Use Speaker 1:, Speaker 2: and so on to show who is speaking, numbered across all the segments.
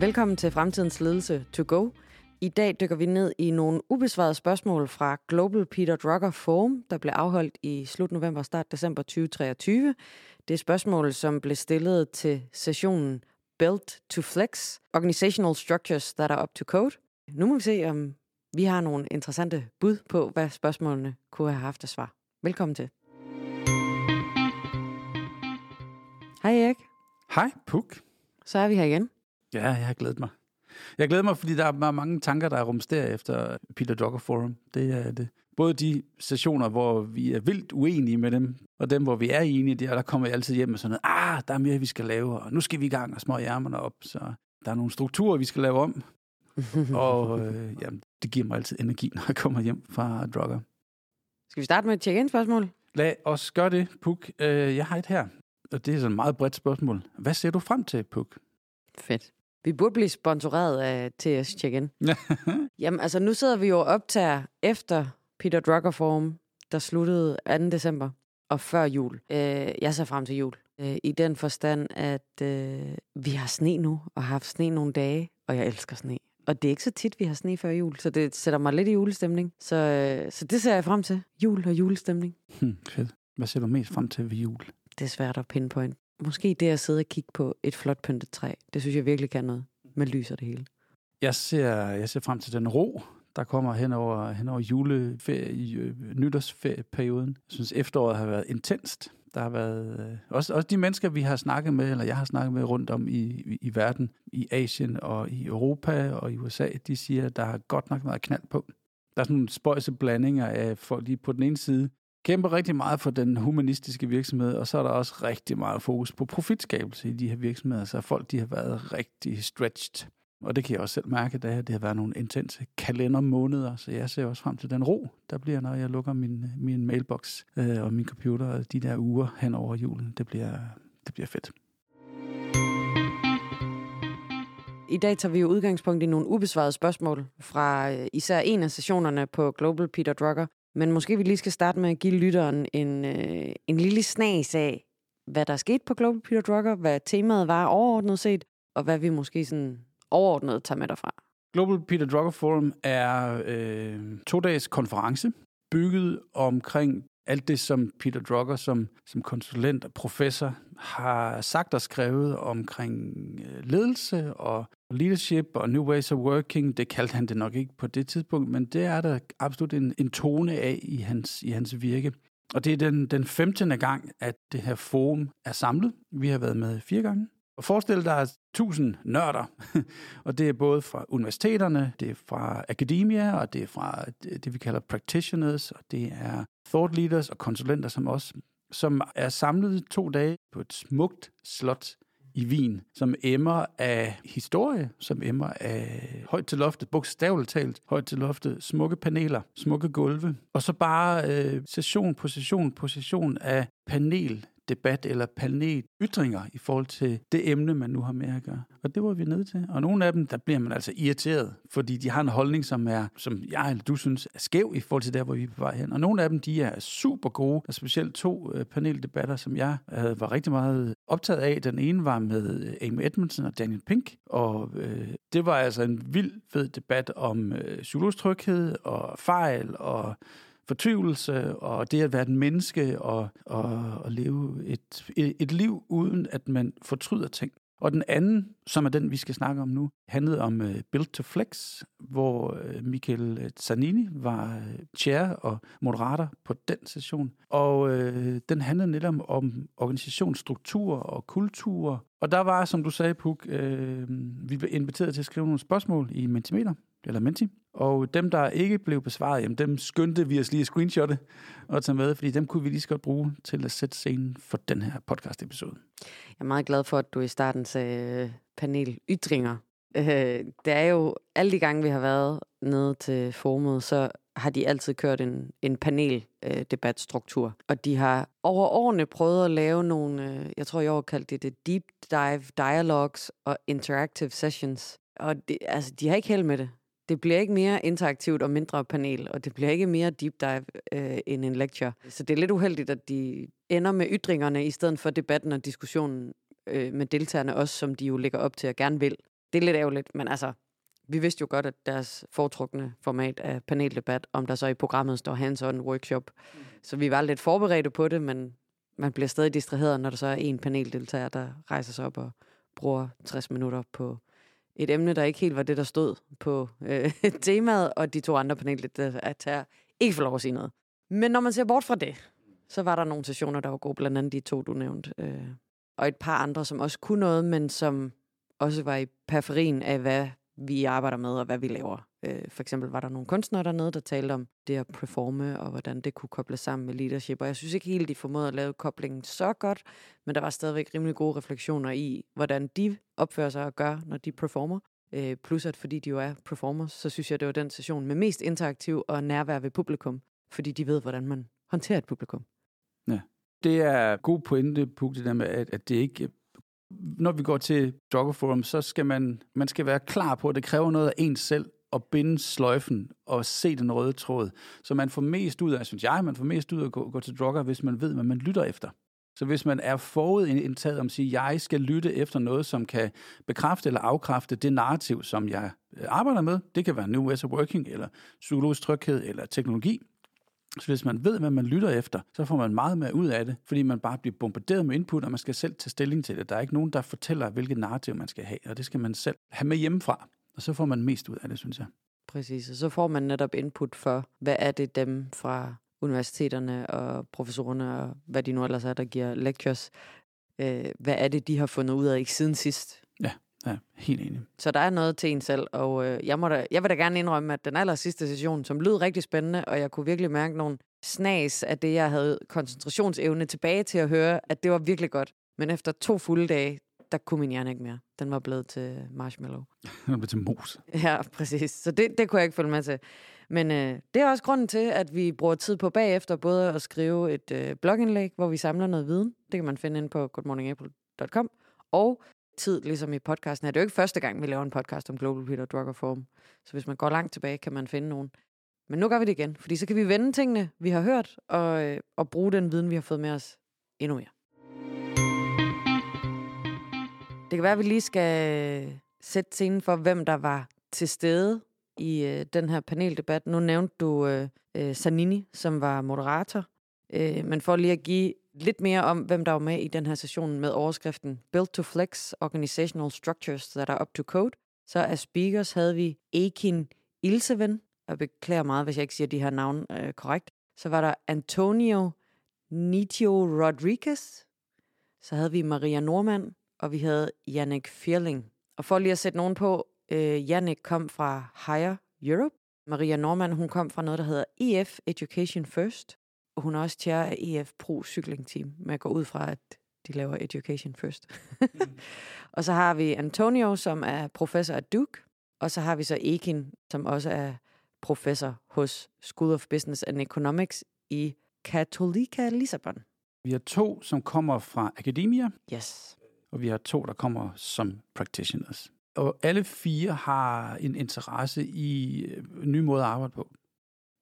Speaker 1: Velkommen til Fremtidens Ledelse to go. I dag dykker vi ned i nogle ubesvarede spørgsmål fra Global Peter Drucker Forum, der blev afholdt i slut november og start december 2023. Det er spørgsmål, som blev stillet til sessionen Built to Flex, Organizational Structures that are up to code. Nu må vi se, om vi har nogle interessante bud på, hvad spørgsmålene kunne have haft at svar. Velkommen til. Hej Erik.
Speaker 2: Hej, Puk.
Speaker 1: Så er vi her igen.
Speaker 2: Ja, jeg har glædet mig. Jeg glæder mig, fordi der er mange tanker, der er rumsteret efter Peter Drucker Forum. Det er det. Både de sessioner, hvor vi er vildt uenige med dem, og dem, hvor vi er enige, der, der kommer jeg altid hjem med sådan noget, ah, der er mere, vi skal lave, og nu skal vi i gang og små ærmerne op. Så der er nogle strukturer, vi skal lave om. og øh, jamen, det giver mig altid energi, når jeg kommer hjem fra Drucker.
Speaker 1: Skal vi starte med et check-in-spørgsmål?
Speaker 2: Lad os gøre det, Puk. Øh, jeg har et her, og det er sådan et meget bredt spørgsmål. Hvad ser du frem til, Puk?
Speaker 1: Fedt. Vi burde blive sponsoreret af TS Check-in. Jamen, altså nu sidder vi jo og optager efter Peter Drucker Forum, der sluttede 2. december og før jul. Øh, jeg ser frem til jul. Øh, I den forstand, at øh, vi har sne nu, og har haft sne nogle dage, og jeg elsker sne. Og det er ikke så tit, vi har sne før jul, så det sætter mig lidt i julestemning. Så, øh, så det ser jeg frem til. Jul og julestemning.
Speaker 2: Hmm, fedt. Hvad ser du mest frem til ved jul?
Speaker 1: Det er svært at pinpoint. Måske det at sidde og kigge på et flot pyntet træ. Det synes jeg virkelig kan noget med lys og det hele.
Speaker 2: Jeg ser, jeg ser frem til den ro, der kommer hen over, hen over juleferie, øh, nytårsferieperioden. Jeg synes, efteråret har været intenst. Der har været øh, også, også de mennesker, vi har snakket med, eller jeg har snakket med rundt om i, i, i verden, i Asien og i Europa og i USA, de siger, at der har godt nok været knald på. Der er sådan nogle spøjse blandinger af folk lige på den ene side, kæmper rigtig meget for den humanistiske virksomhed, og så er der også rigtig meget fokus på profitskabelse i de her virksomheder, så folk de har været rigtig stretched. Og det kan jeg også selv mærke, da det har været nogle intense kalendermåneder, så jeg ser også frem til den ro, der bliver, når jeg lukker min, min mailbox øh, og min computer de der uger hen over julen. Det bliver, det bliver fedt.
Speaker 1: I dag tager vi jo udgangspunkt i nogle ubesvarede spørgsmål fra øh, især en af sessionerne på Global Peter Drucker, men måske vi lige skal starte med at give lytteren en, øh, en lille snas af, hvad der skete på Global Peter Drucker, hvad temaet var overordnet set, og hvad vi måske sådan overordnet tager med derfra.
Speaker 2: Global Peter Drucker Forum er øh, to dages konference, bygget omkring alt det, som Peter Drucker som, som konsulent og professor har sagt og skrevet omkring øh, ledelse og leadership og new ways of working. Det kaldte han det nok ikke på det tidspunkt, men det er der absolut en, en tone af i hans, i hans virke. Og det er den, den 15. gang, at det her forum er samlet. Vi har været med fire gange. Og forestil dig tusind nørder, og det er både fra universiteterne, det er fra akademia, og det er fra det, det vi kalder practitioners, og det er thought leaders og konsulenter som os, som er samlet to dage på et smukt slot i Wien, som emmer af historie, som emmer af højt til loftet, bogstaveligt talt, højt til loftet, smukke paneler, smukke gulve, og så bare øh, session på session på session af panel debat eller panel ytringer i forhold til det emne, man nu har med at gøre. Og det var vi nødt til. Og nogle af dem, der bliver man altså irriteret, fordi de har en holdning, som er, som jeg eller du synes er skæv i forhold til der, hvor vi er på vej hen. Og nogle af dem, de er super gode. Der er specielt to øh, paneldebatter, som jeg havde, var rigtig meget optaget af. Den ene var med øh, Amy Edmondson og Daniel Pink, og øh, det var altså en vild fed debat om øh, psykologisk tryghed og fejl og fortvivlelse og det at være et menneske og, og, og leve et, et liv uden at man fortryder ting. Og den anden, som er den, vi skal snakke om nu, handlede om øh, uh, Build to Flex, hvor uh, Michael øh, Zanini var uh, chair og moderator på den session. Og uh, den handlede netop om, om organisationsstruktur og kultur. Og der var, som du sagde, Puk, uh, vi blev inviteret til at skrive nogle spørgsmål i Mentimeter, eller Menti. Og dem, der ikke blev besvaret, jamen, dem skyndte vi os lige at screenshotte og tage med, fordi dem kunne vi lige så godt bruge til at sætte scenen for den her podcast-episode.
Speaker 1: Jeg er meget glad for, at du i starten sagde øh, panel ytringer. Øh, det er jo alle de gange, vi har været nede til formet, så har de altid kørt en, en paneldebatstruktur. Øh, og de har over årene prøvet at lave nogle, øh, jeg tror i år kaldte det det deep dive dialogues og interactive sessions. Og det, altså, de har ikke held med det. Det bliver ikke mere interaktivt og mindre panel, og det bliver ikke mere deep dive øh, end en lecture. Så det er lidt uheldigt, at de ender med ytringerne i stedet for debatten og diskussionen øh, med deltagerne også, som de jo lægger op til at gerne vil. Det det er lidt ærgerligt, men altså, vi vidste jo godt, at deres foretrukne format er paneldebat, om der så i programmet står hands-on workshop. Mm. Så vi var lidt forberedte på det, men man bliver stadig distraheret, når der så er en paneldeltager, der rejser sig op og bruger 60 minutter på et emne, der ikke helt var det, der stod på øh, temaet, og de to andre paneldeltagere ikke får lov at sige noget. Men når man ser bort fra det, så var der nogle sessioner, der var gode, blandt andet de to, du nævnte. Øh, og et par andre, som også kunne noget, men som også var i periferien af, hvad vi arbejder med, og hvad vi laver. Øh, for eksempel var der nogle kunstnere dernede, der talte om det at performe, og hvordan det kunne kobles sammen med leadership. Og jeg synes ikke helt, de formåede at lave koblingen så godt, men der var stadigvæk rimelig gode refleksioner i, hvordan de opfører sig og gør, når de performer. Øh, plus at fordi de jo er performers, så synes jeg, det var den session med mest interaktiv og nærvær ved publikum, fordi de ved, hvordan man håndterer et publikum.
Speaker 2: Ja, det er god pointe, Puk, det der med, at, at det ikke når vi går til Jogger Forum, så skal man, man skal være klar på, at det kræver noget af ens selv at binde sløjfen og se den røde tråd. Så man får mest ud af, synes jeg, man får mest ud af at gå, gå til Jogger, hvis man ved, hvad man lytter efter. Så hvis man er forudindtaget om at sige, at jeg skal lytte efter noget, som kan bekræfte eller afkræfte det narrativ, som jeg øh, arbejder med, det kan være New Ways of Working, eller psykologisk tryghed, eller teknologi, så hvis man ved, hvad man lytter efter, så får man meget mere ud af det, fordi man bare bliver bombarderet med input, og man skal selv tage stilling til det. Der er ikke nogen, der fortæller, hvilket narrativ man skal have, og det skal man selv have med hjemmefra. Og så får man mest ud af det, synes jeg.
Speaker 1: Præcis, og så får man netop input for, hvad er det dem fra universiteterne og professorerne, og hvad de nu ellers er, der giver lectures, øh, hvad er det, de har fundet ud af ikke siden sidst?
Speaker 2: Ja. Ja, helt enig.
Speaker 1: Så der er noget til en selv, og øh, jeg, må da, jeg vil da gerne indrømme, at den aller sidste session, som lød rigtig spændende, og jeg kunne virkelig mærke nogle snas af det, jeg havde koncentrationsevne tilbage til at høre, at det var virkelig godt. Men efter to fulde dage, der kunne min hjerne ikke mere. Den var blevet til marshmallow.
Speaker 2: Den blevet til mos.
Speaker 1: Ja, præcis. Så det, det kunne jeg ikke følge med til. Men øh, det er også grunden til, at vi bruger tid på bagefter både at skrive et øh, blogindlæg, hvor vi samler noget viden. Det kan man finde ind på goodmorningapple.com. Og tid, ligesom i podcasten, er det jo ikke første gang, vi laver en podcast om Global Peter Drug og Form. Så hvis man går langt tilbage, kan man finde nogen. Men nu gør vi det igen, fordi så kan vi vende tingene, vi har hørt, og, øh, og bruge den viden, vi har fået med os endnu mere. Det kan være, at vi lige skal sætte scenen for, hvem der var til stede i øh, den her paneldebat. Nu nævnte du øh, øh, Sanini, som var moderator. Øh, men for lige at give lidt mere om, hvem der var med i den her session med overskriften Built to Flex Organizational Structures that are up to code. Så af speakers havde vi Ekin Ilseven, og beklager meget, hvis jeg ikke siger de her navne øh, korrekt. Så var der Antonio Nitio Rodriguez. Så havde vi Maria Normand, og vi havde Jannik Fierling. Og for lige at sætte nogen på, øh, Jannik kom fra Higher Europe. Maria Normand, hun kom fra noget, der hedder EF Education First hun er også chair af EF Pro Cykling Team, men jeg går ud fra, at de laver education first. mm. og så har vi Antonio, som er professor at Duke, og så har vi så Ekin, som også er professor hos School of Business and Economics i Catholica Lissabon.
Speaker 2: Vi har to, som kommer fra akademia.
Speaker 1: Yes.
Speaker 2: Og vi har to, der kommer som practitioners. Og alle fire har en interesse i øh, nye måder at arbejde på.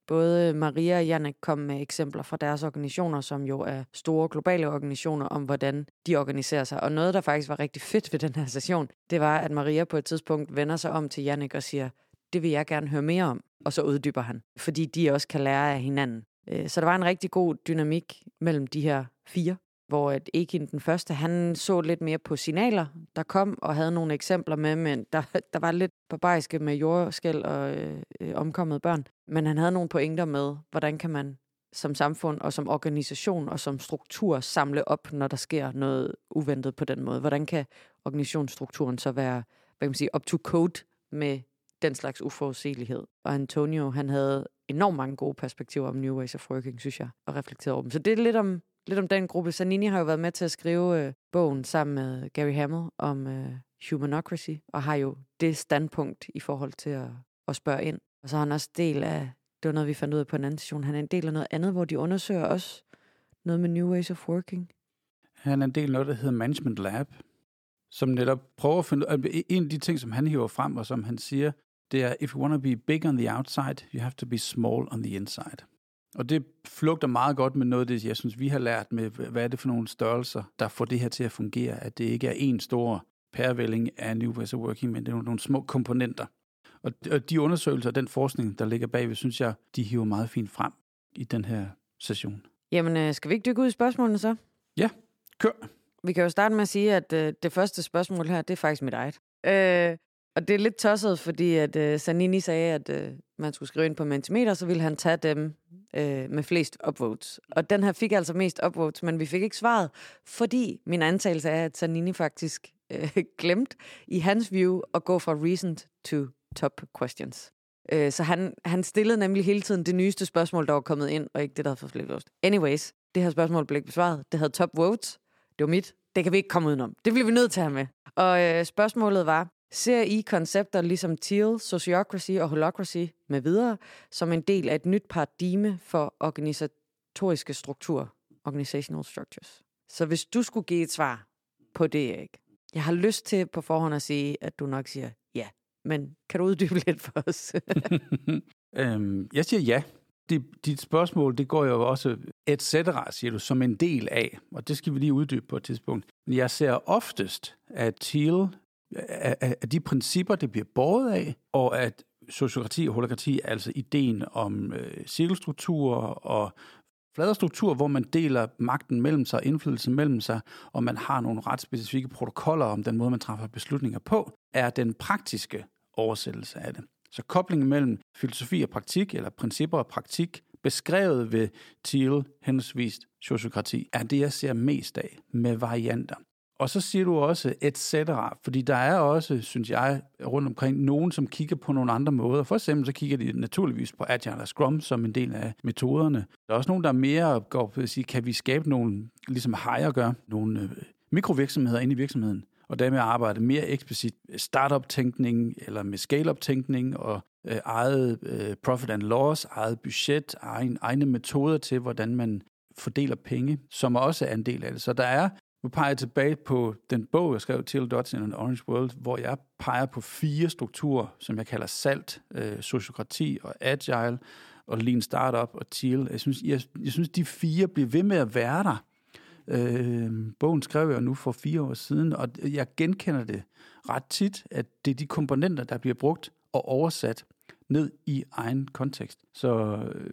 Speaker 1: Både Maria og Janne kom med eksempler fra deres organisationer, som jo er store globale organisationer, om hvordan de organiserer sig. Og noget, der faktisk var rigtig fedt ved den her session, det var, at Maria på et tidspunkt vender sig om til Jannik og siger, det vil jeg gerne høre mere om. Og så uddyber han, fordi de også kan lære af hinanden. Øh, så der var en rigtig god dynamik mellem de her fire hvor at Ekin den første, han så lidt mere på signaler, der kom, og havde nogle eksempler med, men der, der var lidt barbariske med jordskæld og øh, øh, omkommede børn. Men han havde nogle pointer med, hvordan kan man som samfund og som organisation og som struktur samle op, når der sker noget uventet på den måde. Hvordan kan organisationsstrukturen så være hvad kan man sige, up to code med den slags uforudsigelighed. Og Antonio, han havde enormt mange gode perspektiver om New Ways of Working, synes jeg, og reflekteret over dem. Så det er lidt om, lidt om den gruppe. Sanini har jo været med til at skrive øh, bogen sammen med Gary Hamel om øh, humanocracy, og har jo det standpunkt i forhold til at, at spørge ind. Og så er han også del af, det var noget, vi fandt ud af på en anden station, han er en del af noget andet, hvor de undersøger også noget med New Ways of Working.
Speaker 2: Han er en del af noget, der hedder Management Lab, som netop prøver at finde ud altså, En af de ting, som han hiver frem, og som han siger, det er, if you want to be big on the outside, you have to be small on the inside. Og det flugter meget godt med noget af det, jeg synes, vi har lært med, hvad er det for nogle størrelser, der får det her til at fungere. At det ikke er en stor pærevælling af New Ways of Working, men det er nogle små komponenter. Og, de undersøgelser og den forskning, der ligger bagved, synes jeg, de hiver meget fint frem i den her session.
Speaker 1: Jamen, øh, skal vi ikke dykke ud i spørgsmålene så?
Speaker 2: Ja, kør.
Speaker 1: Vi kan jo starte med at sige, at øh, det første spørgsmål her, det er faktisk mit eget. Øh, og det er lidt tosset, fordi at øh, Sanini sagde, at øh, man skulle skrive ind på Mentimeter, så ville han tage dem øh, med flest upvotes. Og den her fik altså mest upvotes, men vi fik ikke svaret, fordi min antagelse er, at Sanini faktisk øh, glemt i hans view at gå fra recent to top questions. Øh, så han, han stillede nemlig hele tiden det nyeste spørgsmål, der var kommet ind, og ikke det, der havde fået flip Anyways, det her spørgsmål blev ikke besvaret. Det havde top votes. Det var mit. Det kan vi ikke komme udenom. Det bliver vi nødt til at have med. Og øh, spørgsmålet var, ser I koncepter ligesom Teal, Sociocracy og Holocracy med videre som en del af et nyt paradigme for organisatoriske strukturer, organizational structures? Så hvis du skulle give et svar på det, ikke? Jeg har lyst til på forhånd at sige, at du nok siger ja. Men kan du uddybe lidt for os?
Speaker 2: øhm, jeg siger ja. Dit, dit spørgsmål, det går jo også et cetera, siger du, som en del af, og det skal vi lige uddybe på et tidspunkt. Men jeg ser oftest, at Thiel, at de principper, det bliver båret af, og at sociokrati og holokrati, altså ideen om øh, cirkelstrukturer og flade struktur, hvor man deler magten mellem sig, indflydelse mellem sig, og man har nogle ret specifikke protokoller om den måde, man træffer beslutninger på, er den praktiske oversættelse af det. Så koblingen mellem filosofi og praktik, eller principper og praktik, beskrevet ved Thiel, henholdsvis sociokrati, er det, jeg ser mest af med varianter. Og så siger du også et cetera, fordi der er også, synes jeg, rundt omkring nogen, som kigger på nogle andre måder. For eksempel så kigger de naturligvis på Agile og Scrum som en del af metoderne. Der er også nogen, der mere går på at sige, kan vi skabe nogle, ligesom Hire gør, nogle øh, mikrovirksomheder inde i virksomheden, og dermed arbejde mere eksplicit startup-tænkning eller med scale-up-tænkning og øh, eget øh, profit and loss, eget budget, egen, egne metoder til, hvordan man fordeler penge, som også er en del af det. Så der er, nu peger jeg tilbage på den bog, jeg skrev til Dodson and Orange World, hvor jeg peger på fire strukturer, som jeg kalder SALT, øh, sociokrati og agile, og lean startup og teal. Jeg synes, jeg, jeg synes, de fire bliver ved med at være der, Øh, bogen skrev jeg nu for fire år siden, og jeg genkender det ret tit, at det er de komponenter, der bliver brugt og oversat ned i egen kontekst. Så øh,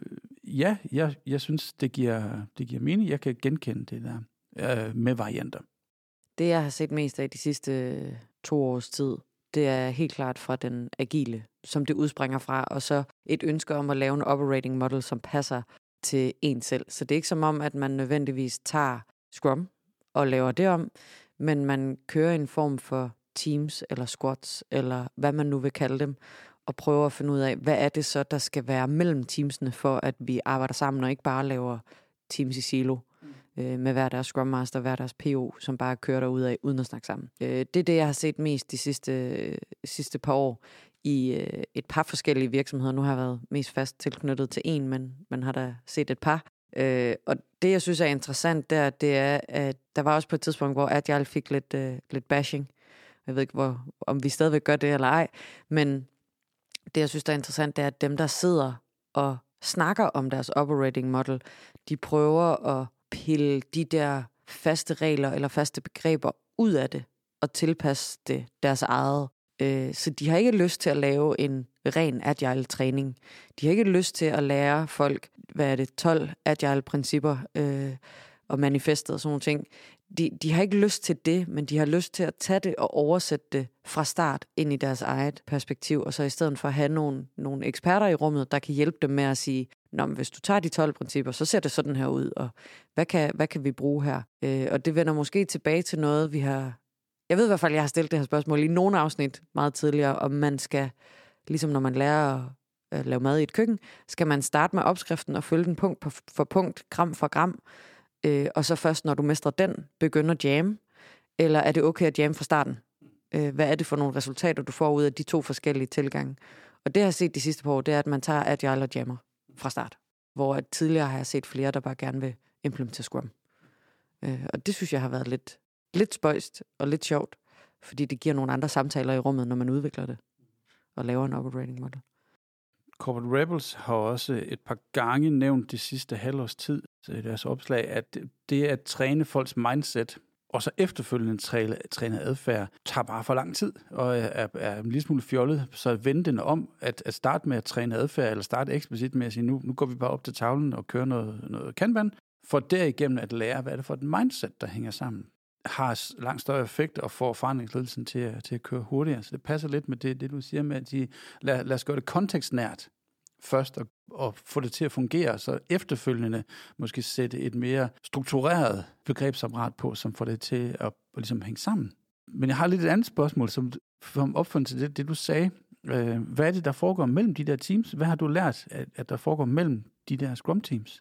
Speaker 2: ja, jeg, jeg synes, det giver, det giver mening. Jeg kan genkende det der øh, med varianter.
Speaker 1: Det, jeg har set mest af de sidste øh, to års tid, det er helt klart fra den agile, som det udspringer fra, og så et ønske om at lave en operating model, som passer til en selv. Så det er ikke som om, at man nødvendigvis tager Scrum og laver det om, men man kører en form for teams eller squads, eller hvad man nu vil kalde dem, og prøver at finde ud af, hvad er det så, der skal være mellem teamsene, for at vi arbejder sammen, og ikke bare laver teams i silo øh, med hver deres Scrum Master, hver deres PO, som bare kører derud af, uden at snakke sammen. Øh, det er det, jeg har set mest de sidste, sidste par år i øh, et par forskellige virksomheder. Nu har jeg været mest fast tilknyttet til en, men man har da set et par. Øh, og det, jeg synes er interessant der, det er, at der var også på et tidspunkt, hvor Agile fik lidt, øh, lidt bashing. Jeg ved ikke, hvor, om vi stadigvæk gør det eller ej. Men det, jeg synes, der er interessant, det er, at dem, der sidder og snakker om deres operating model, de prøver at pille de der faste regler eller faste begreber ud af det og tilpasse det deres eget. Øh, så de har ikke lyst til at lave en ren agile træning. De har ikke lyst til at lære folk, hvad er det, 12 agile principper øh, og manifestet og sådan nogle ting. De, de har ikke lyst til det, men de har lyst til at tage det og oversætte det fra start ind i deres eget perspektiv, og så i stedet for at have nogle, nogle eksperter i rummet, der kan hjælpe dem med at sige, Nå, men hvis du tager de 12 principper, så ser det sådan her ud, og hvad kan, hvad kan vi bruge her? Øh, og det vender måske tilbage til noget, vi har... Jeg ved i hvert fald, jeg har stillet det her spørgsmål i nogle afsnit meget tidligere, om man skal ligesom når man lærer at øh, lave mad i et køkken, skal man starte med opskriften og følge den punkt for punkt, gram for gram, øh, og så først, når du mestrer den, begynder jam, eller er det okay at jam fra starten? Øh, hvad er det for nogle resultater, du får ud af de to forskellige tilgange? Og det, jeg har set de sidste par år, det er, at man tager agile og jammer fra start. Hvor at tidligere har jeg set flere, der bare gerne vil implementere Scrum. Øh, og det synes jeg har været lidt, lidt spøjst og lidt sjovt, fordi det giver nogle andre samtaler i rummet, når man udvikler det og laver en operating model.
Speaker 2: Corporate Rebels har også et par gange nævnt de sidste halvårs tid i deres opslag, at det at træne folks mindset og så efterfølgende træne, træne adfærd, tager bare for lang tid, og øh, er, er en lille smule fjollet. Så vende den om, at, at starte med at træne adfærd, eller starte eksplicit med at sige, nu, nu går vi bare op til tavlen og kører noget, noget kanban, for derigennem at lære, hvad er det for et mindset, der hænger sammen har langt større effekt og får forandringsledelsen til at, til at køre hurtigere. Så det passer lidt med det, det du siger med, at de, lad, lad os gøre det kontekstnært først og, og få det til at fungere, så efterfølgende måske sætte et mere struktureret begrebsapparat på, som får det til at, at ligesom hænge sammen. Men jeg har lidt et andet spørgsmål, som, som opfundet til det, det, du sagde. Øh, hvad er det, der foregår mellem de der teams? Hvad har du lært, at, at der foregår mellem de der Scrum-teams?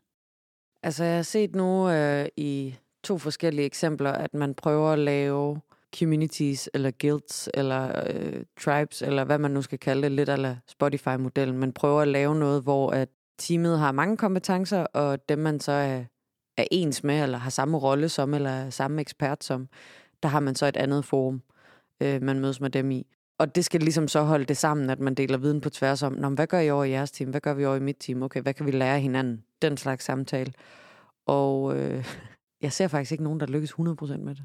Speaker 1: Altså, jeg har set nu øh, i to forskellige eksempler, at man prøver at lave communities, eller guilds, eller øh, tribes, eller hvad man nu skal kalde det, lidt eller Spotify-modellen. Man prøver at lave noget, hvor at teamet har mange kompetencer, og dem man så er, er ens med, eller har samme rolle som, eller samme ekspert som, der har man så et andet forum, øh, man mødes med dem i. Og det skal ligesom så holde det sammen, at man deler viden på tværs om, Nå, hvad gør I over i jeres team? Hvad gør vi over i mit team? Okay, hvad kan vi lære hinanden? Den slags samtale. Og øh, jeg ser faktisk ikke nogen, der lykkes 100% med det.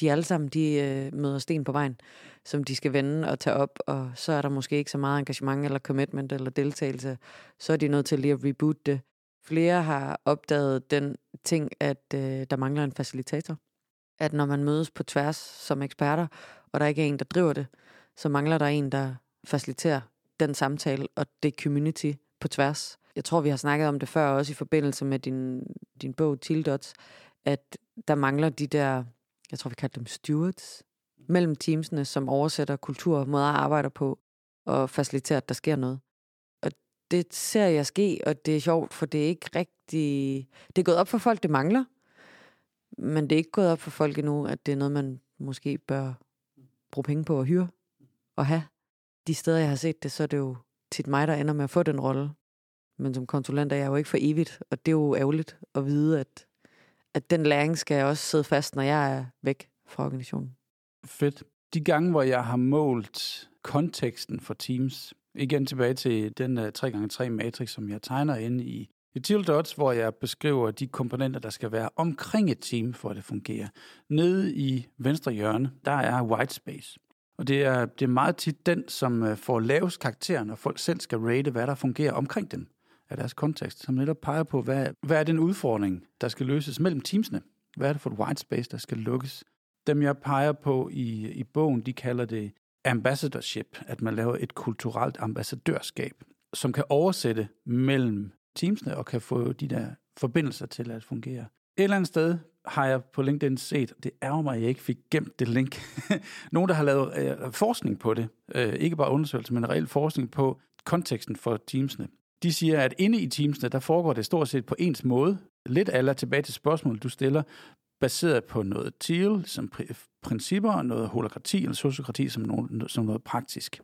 Speaker 1: De alle sammen, de øh, møder sten på vejen, som de skal vende og tage op, og så er der måske ikke så meget engagement eller commitment eller deltagelse. Så er de nødt til lige at reboot det. Flere har opdaget den ting, at øh, der mangler en facilitator. At når man mødes på tværs som eksperter, og der ikke er en, der driver det, så mangler der en, der faciliterer den samtale og det community på tværs. Jeg tror, vi har snakket om det før, også i forbindelse med din, din bog Tildots, at der mangler de der, jeg tror vi kaldte dem stewards, mellem teamsene, som oversætter kultur, måder at arbejde på, og faciliterer, at der sker noget. Og det ser jeg ske, og det er sjovt, for det er ikke rigtig... Det er gået op for folk, det mangler, men det er ikke gået op for folk endnu, at det er noget, man måske bør bruge penge på at hyre og have. De steder, jeg har set det, så er det jo tit mig, der ender med at få den rolle. Men som konsulent er jeg jo ikke for evigt, og det er jo ærgerligt at vide, at at den læring skal også sidde fast, når jeg er væk fra organisationen.
Speaker 2: Fedt. De gange, hvor jeg har målt konteksten for Teams, igen tilbage til den øh, 3x3-matrix, som jeg tegner ind i i Teal Dots, hvor jeg beskriver de komponenter, der skal være omkring et team, for at det fungerer. Nede i venstre hjørne, der er white space. Og det er, det er meget tit den, som øh, får lavest karakter, når folk selv skal rate, hvad der fungerer omkring dem af deres kontekst, som netop peger på, hvad, hvad er den udfordring, der skal løses mellem teamsene? Hvad er det for et white space, der skal lukkes? Dem, jeg peger på i, i bogen, de kalder det ambassadorship, at man laver et kulturelt ambassadørskab, som kan oversætte mellem teamsene og kan få de der forbindelser til at fungere. Et eller andet sted har jeg på LinkedIn set, det er mig, at jeg ikke fik gemt det link. Nogen, der har lavet øh, forskning på det, øh, ikke bare undersøgelser, men reel forskning på konteksten for teamsene. De siger, at inde i teamsene, der foregår det stort set på ens måde. Lidt aller tilbage til spørgsmålet, du stiller, baseret på noget TEAL som principper, og noget holokrati eller sociokrati som noget, som noget praktisk.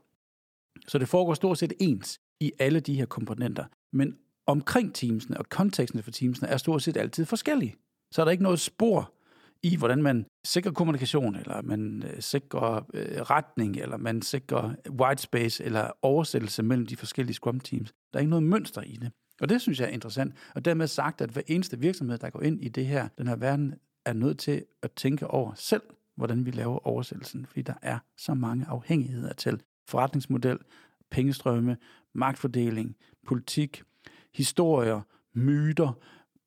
Speaker 2: Så det foregår stort set ens i alle de her komponenter. Men omkring teamsene og konteksten for teamsene er stort set altid forskellige. Så er der ikke noget spor i, hvordan man sikrer kommunikation, eller man øh, sikrer øh, retning, eller man sikrer white space, eller oversættelse mellem de forskellige Scrum teams. Der er ikke noget mønster i det. Og det synes jeg er interessant. Og dermed sagt, at hver eneste virksomhed, der går ind i det her, den her verden, er nødt til at tænke over selv, hvordan vi laver oversættelsen. Fordi der er så mange afhængigheder til forretningsmodel, pengestrømme, magtfordeling, politik, historier, myter,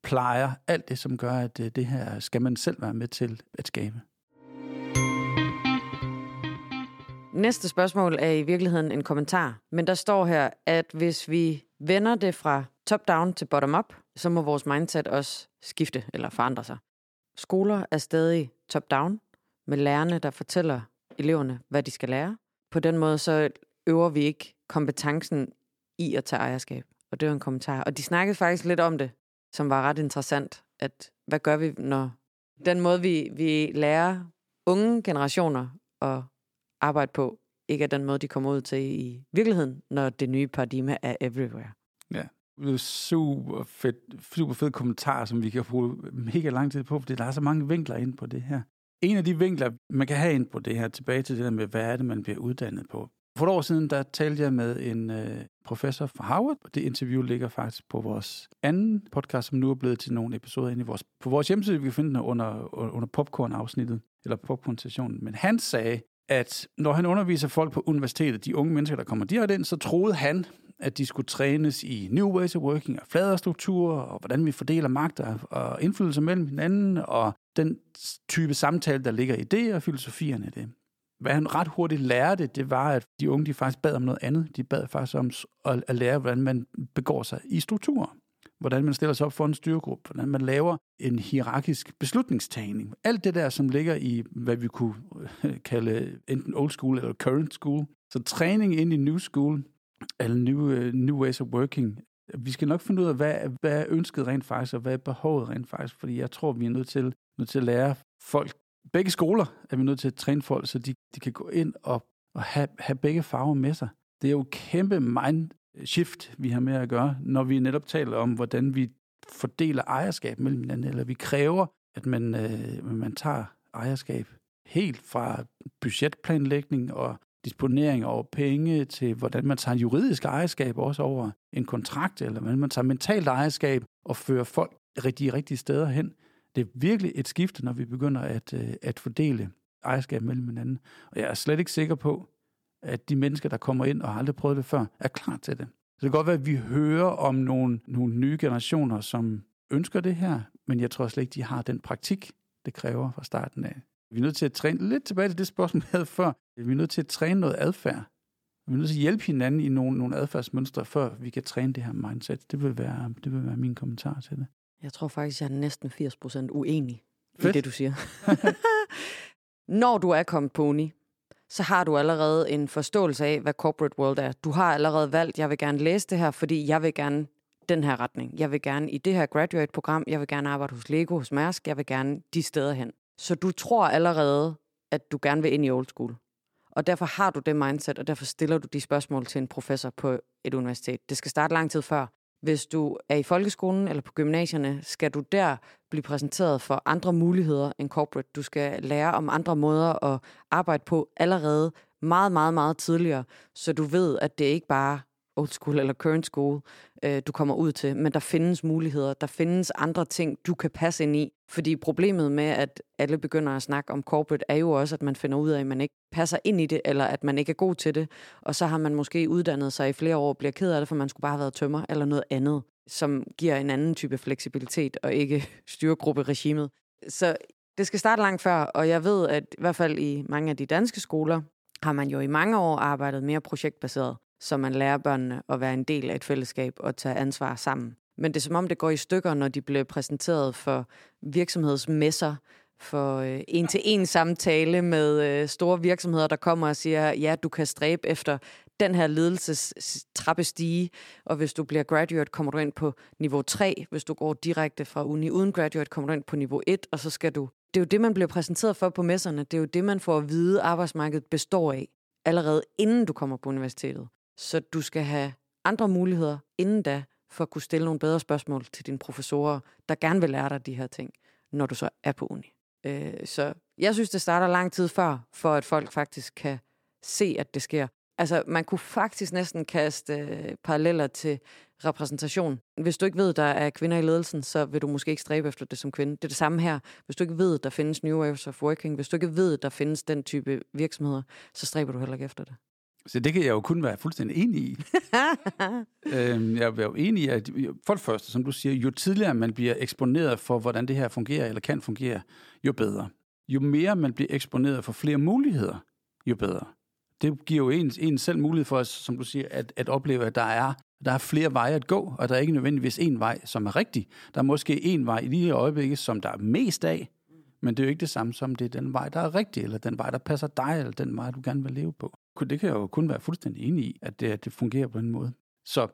Speaker 2: plejer, alt det, som gør, at øh, det her skal man selv være med til at skabe.
Speaker 1: Næste spørgsmål er i virkeligheden en kommentar, men der står her, at hvis vi vender det fra top-down til bottom-up, så må vores mindset også skifte eller forandre sig. Skoler er stadig top-down, med lærerne, der fortæller eleverne, hvad de skal lære. På den måde så øver vi ikke kompetencen i at tage ejerskab. Og det var en kommentar. Og de snakkede faktisk lidt om det som var ret interessant, at hvad gør vi, når den måde, vi, vi lærer unge generationer at arbejde på, ikke er den måde, de kommer ud til i virkeligheden, når det nye paradigme er everywhere.
Speaker 2: Ja, det er super fedt, super fed kommentar, som vi kan bruge mega lang tid på, fordi der er så mange vinkler ind på det her. En af de vinkler, man kan have ind på det her, tilbage til det der med, hvad er det, man bliver uddannet på. For et år siden, der talte jeg med en øh, professor fra Harvard. Det interview ligger faktisk på vores anden podcast, som nu er blevet til nogle episoder inde i vores, på vores hjemmeside. Vi kan finde den under, under popcorn-afsnittet, eller popcorn-sessionen. Men han sagde, at når han underviser folk på universitetet, de unge mennesker, der kommer direkte ind, så troede han, at de skulle trænes i new ways of working og fladere strukturer, og hvordan vi fordeler magt og indflydelse mellem hinanden, og den type samtale, der ligger i det, og filosofierne i det. Hvad han ret hurtigt lærte, det var, at de unge de faktisk bad om noget andet. De bad faktisk om at lære, hvordan man begår sig i strukturer. Hvordan man stiller sig op for en styregruppe. Hvordan man laver en hierarkisk beslutningstagning. Alt det der, som ligger i, hvad vi kunne øh, kalde enten old school eller current school. Så træning ind i new school, eller new, øh, new ways of working. Vi skal nok finde ud af, hvad, hvad er ønsket rent faktisk, og hvad er behovet rent faktisk, fordi jeg tror, vi er nødt til, nødt til at lære folk, begge skoler er vi nødt til at træne folk, så de, de kan gå ind og, og have, have begge farver med sig. Det er jo kæmpe mind shift, vi har med at gøre, når vi netop taler om, hvordan vi fordeler ejerskab mellem hinanden, eller vi kræver, at man, øh, man tager ejerskab helt fra budgetplanlægning og disponering over penge, til hvordan man tager juridisk ejerskab også over en kontrakt, eller hvordan man tager mentalt ejerskab og fører folk rigtig, rigtige steder hen. Det er virkelig et skifte, når vi begynder at, øh, at fordele ejerskab mellem hinanden. Og jeg er slet ikke sikker på, at de mennesker, der kommer ind og har aldrig prøvet det før, er klar til det. Så det kan godt være, at vi hører om nogle, nogle nye generationer, som ønsker det her, men jeg tror slet ikke, de har den praktik, det kræver fra starten af. Vi er nødt til at træne lidt tilbage til det spørgsmål, vi havde før. Vi er nødt til at træne noget adfærd. Vi er nødt til at hjælpe hinanden i nogle, nogle adfærdsmønstre, før vi kan træne det her mindset. Det vil være, det vil være min kommentar til det.
Speaker 1: Jeg tror faktisk, jeg er næsten 80% uenig Fedt. i det, du siger. Når du er kommet på uni, så har du allerede en forståelse af, hvad corporate world er. Du har allerede valgt, jeg vil gerne læse det her, fordi jeg vil gerne den her retning. Jeg vil gerne i det her graduate-program, jeg vil gerne arbejde hos Lego, hos Mærsk, jeg vil gerne de steder hen. Så du tror allerede, at du gerne vil ind i old school. Og derfor har du det mindset, og derfor stiller du de spørgsmål til en professor på et universitet. Det skal starte lang tid før. Hvis du er i folkeskolen eller på gymnasierne, skal du der blive præsenteret for andre muligheder end corporate. Du skal lære om andre måder at arbejde på allerede meget, meget, meget tidligere, så du ved, at det ikke bare old school eller current school, øh, du kommer ud til, men der findes muligheder, der findes andre ting, du kan passe ind i. Fordi problemet med, at alle begynder at snakke om corporate, er jo også, at man finder ud af, at man ikke passer ind i det, eller at man ikke er god til det. Og så har man måske uddannet sig i flere år og bliver ked af det, for man skulle bare have været tømmer eller noget andet, som giver en anden type fleksibilitet og ikke styregrupperegimet. Så det skal starte langt før, og jeg ved, at i hvert fald i mange af de danske skoler, har man jo i mange år arbejdet mere projektbaseret så man lærer børnene at være en del af et fællesskab og tage ansvar sammen. Men det er som om, det går i stykker, når de bliver præsenteret for virksomhedsmesser, for øh, en-til-en samtale med øh, store virksomheder, der kommer og siger, ja, du kan stræbe efter den her ledelsestrappestige, og hvis du bliver graduate, kommer du ind på niveau 3. Hvis du går direkte fra uni uden graduate, kommer du ind på niveau 1, og så skal du... Det er jo det, man bliver præsenteret for på messerne. Det er jo det, man får at vide, arbejdsmarkedet består af, allerede inden du kommer på universitetet. Så du skal have andre muligheder inden da, for at kunne stille nogle bedre spørgsmål til dine professorer, der gerne vil lære dig de her ting, når du så er på uni. Øh, så jeg synes, det starter lang tid før, for at folk faktisk kan se, at det sker. Altså, man kunne faktisk næsten kaste øh, paralleller til repræsentation. Hvis du ikke ved, der er kvinder i ledelsen, så vil du måske ikke stræbe efter det som kvinde. Det er det samme her. Hvis du ikke ved, der findes New Ways of Working, hvis du ikke ved, der findes den type virksomheder, så stræber du heller ikke efter det.
Speaker 2: Så det kan jeg jo kun være fuldstændig enig i. øhm, jeg er jo enig i, at for det første, som du siger, jo tidligere man bliver eksponeret for, hvordan det her fungerer eller kan fungere, jo bedre. Jo mere man bliver eksponeret for flere muligheder, jo bedre. Det giver jo en, en selv mulighed for os, som du siger, at, at opleve, at der er, der er flere veje at gå, og der er ikke nødvendigvis en vej, som er rigtig. Der er måske en vej i de her øjeblikke, som der er mest af, men det er jo ikke det samme som, det er den vej, der er rigtig, eller den vej, der passer dig, eller den vej, du gerne vil leve på. Det kan jeg jo kun være fuldstændig enig i, at det, at det fungerer på den måde. Så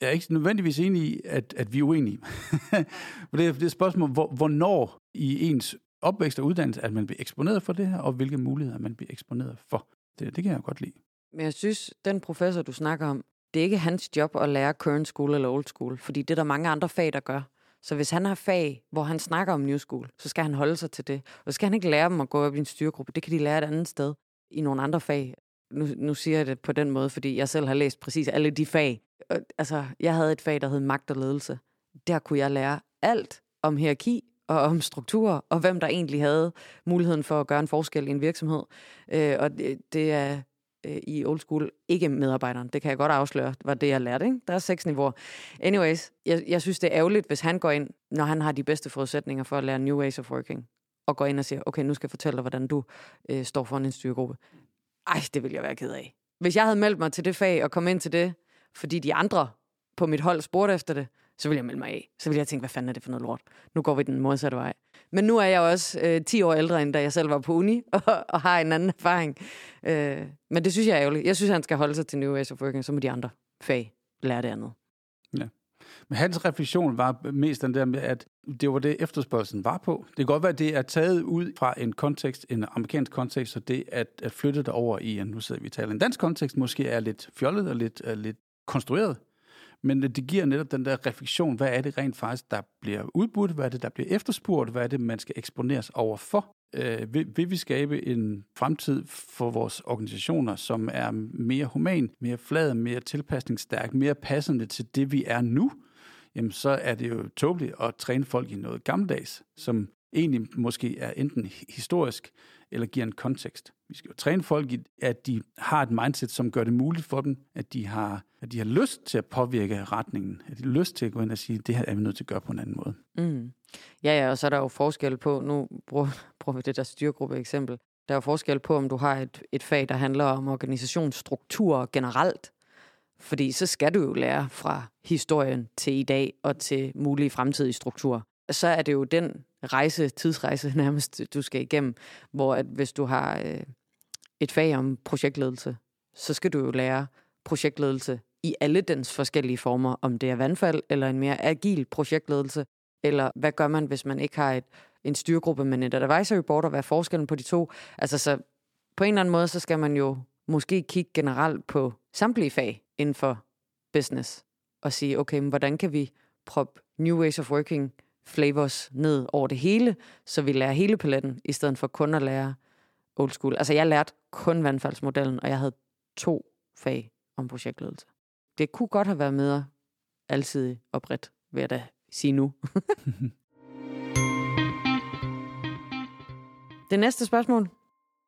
Speaker 2: jeg er ikke nødvendigvis enig i, at, at vi er uenige. det, er, det er et spørgsmål, hvor, hvornår i ens opvækst og uddannelse, at man bliver eksponeret for det her, og hvilke muligheder man bliver eksponeret for. Det, det kan jeg godt lide.
Speaker 1: Men jeg synes, den professor, du snakker om, det er ikke hans job at lære current school eller old school, fordi det er der mange andre fag, der gør. Så hvis han har fag, hvor han snakker om New School, så skal han holde sig til det. Og så skal han ikke lære dem at gå op i en styregruppe. Det kan de lære et andet sted i nogle andre fag nu, nu siger jeg det på den måde, fordi jeg selv har læst præcis alle de fag. Altså, jeg havde et fag, der hed magt og ledelse. Der kunne jeg lære alt om hierarki, og om struktur, og hvem der egentlig havde muligheden for at gøre en forskel i en virksomhed. Øh, og det, det er øh, i old school ikke medarbejderen. Det kan jeg godt afsløre, var det, jeg lærte. Ikke? Der er seks niveauer. Anyways, jeg, jeg synes, det er ærgerligt, hvis han går ind, når han har de bedste forudsætninger for at lære new ways of working, og går ind og siger, okay, nu skal jeg fortælle dig, hvordan du øh, står for en styregruppe. Ej, det ville jeg være ked af. Hvis jeg havde meldt mig til det fag og kom ind til det, fordi de andre på mit hold spurgte efter det, så ville jeg melde mig af. Så ville jeg tænke, hvad fanden er det for noget lort? Nu går vi den modsatte vej. Men nu er jeg også øh, 10 år ældre, end da jeg selv var på uni, og, og har en anden erfaring. Øh, men det synes jeg er ærgerligt. Jeg synes, han skal holde sig til New Ways of Working, så må de andre fag lære det andet.
Speaker 2: Men hans refleksion var mest den der med, at det var det, efterspørgselen var på. Det kan godt være, at det er taget ud fra en kontekst, en amerikansk kontekst, så det at, at flytte det over i, en, nu sidder vi og taler en dansk kontekst, måske er lidt fjollet og lidt, er lidt konstrueret. Men det giver netop den der refleksion, hvad er det rent faktisk, der bliver udbudt, hvad er det, der bliver efterspurgt, hvad er det, man skal eksponeres over for. Øh, vil, vil vi skabe en fremtid for vores organisationer, som er mere human, mere flad, mere tilpasningsstærk, mere passende til det, vi er nu, jamen så er det jo tåbeligt at træne folk i noget gammeldags, som egentlig måske er enten historisk eller giver en kontekst. Vi skal jo træne folk i, at de har et mindset, som gør det muligt for dem, at de har, at de har lyst til at påvirke retningen, at de har lyst til at gå ind og sige, det her er vi nødt til at gøre på en anden måde.
Speaker 1: Mm. Ja, ja, og så er der jo forskel på, nu bruger, bruger vi det der styrgruppe eksempel, der er jo forskel på, om du har et, et fag, der handler om organisationsstruktur generelt, fordi så skal du jo lære fra historien til i dag og til mulige fremtidige strukturer. Så er det jo den rejse, tidsrejse nærmest, du skal igennem, hvor at hvis du har øh, et fag om projektledelse, så skal du jo lære projektledelse i alle dens forskellige former, om det er vandfald eller en mere agil projektledelse, eller hvad gør man, hvis man ikke har et, en styregruppe, men et advisory board, og hvad er forskellen på de to? Altså så på en eller anden måde, så skal man jo måske kigge generelt på samtlige fag inden for business, og sige, okay, men hvordan kan vi proppe new ways of working flavors ned over det hele, så vi lærer hele paletten, i stedet for kun at lære old school. Altså jeg lærte kun vandfaldsmodellen, og jeg havde to fag om projektledelse. Det kunne godt have været mere altid og bredt, vil jeg da sige nu. det næste spørgsmål.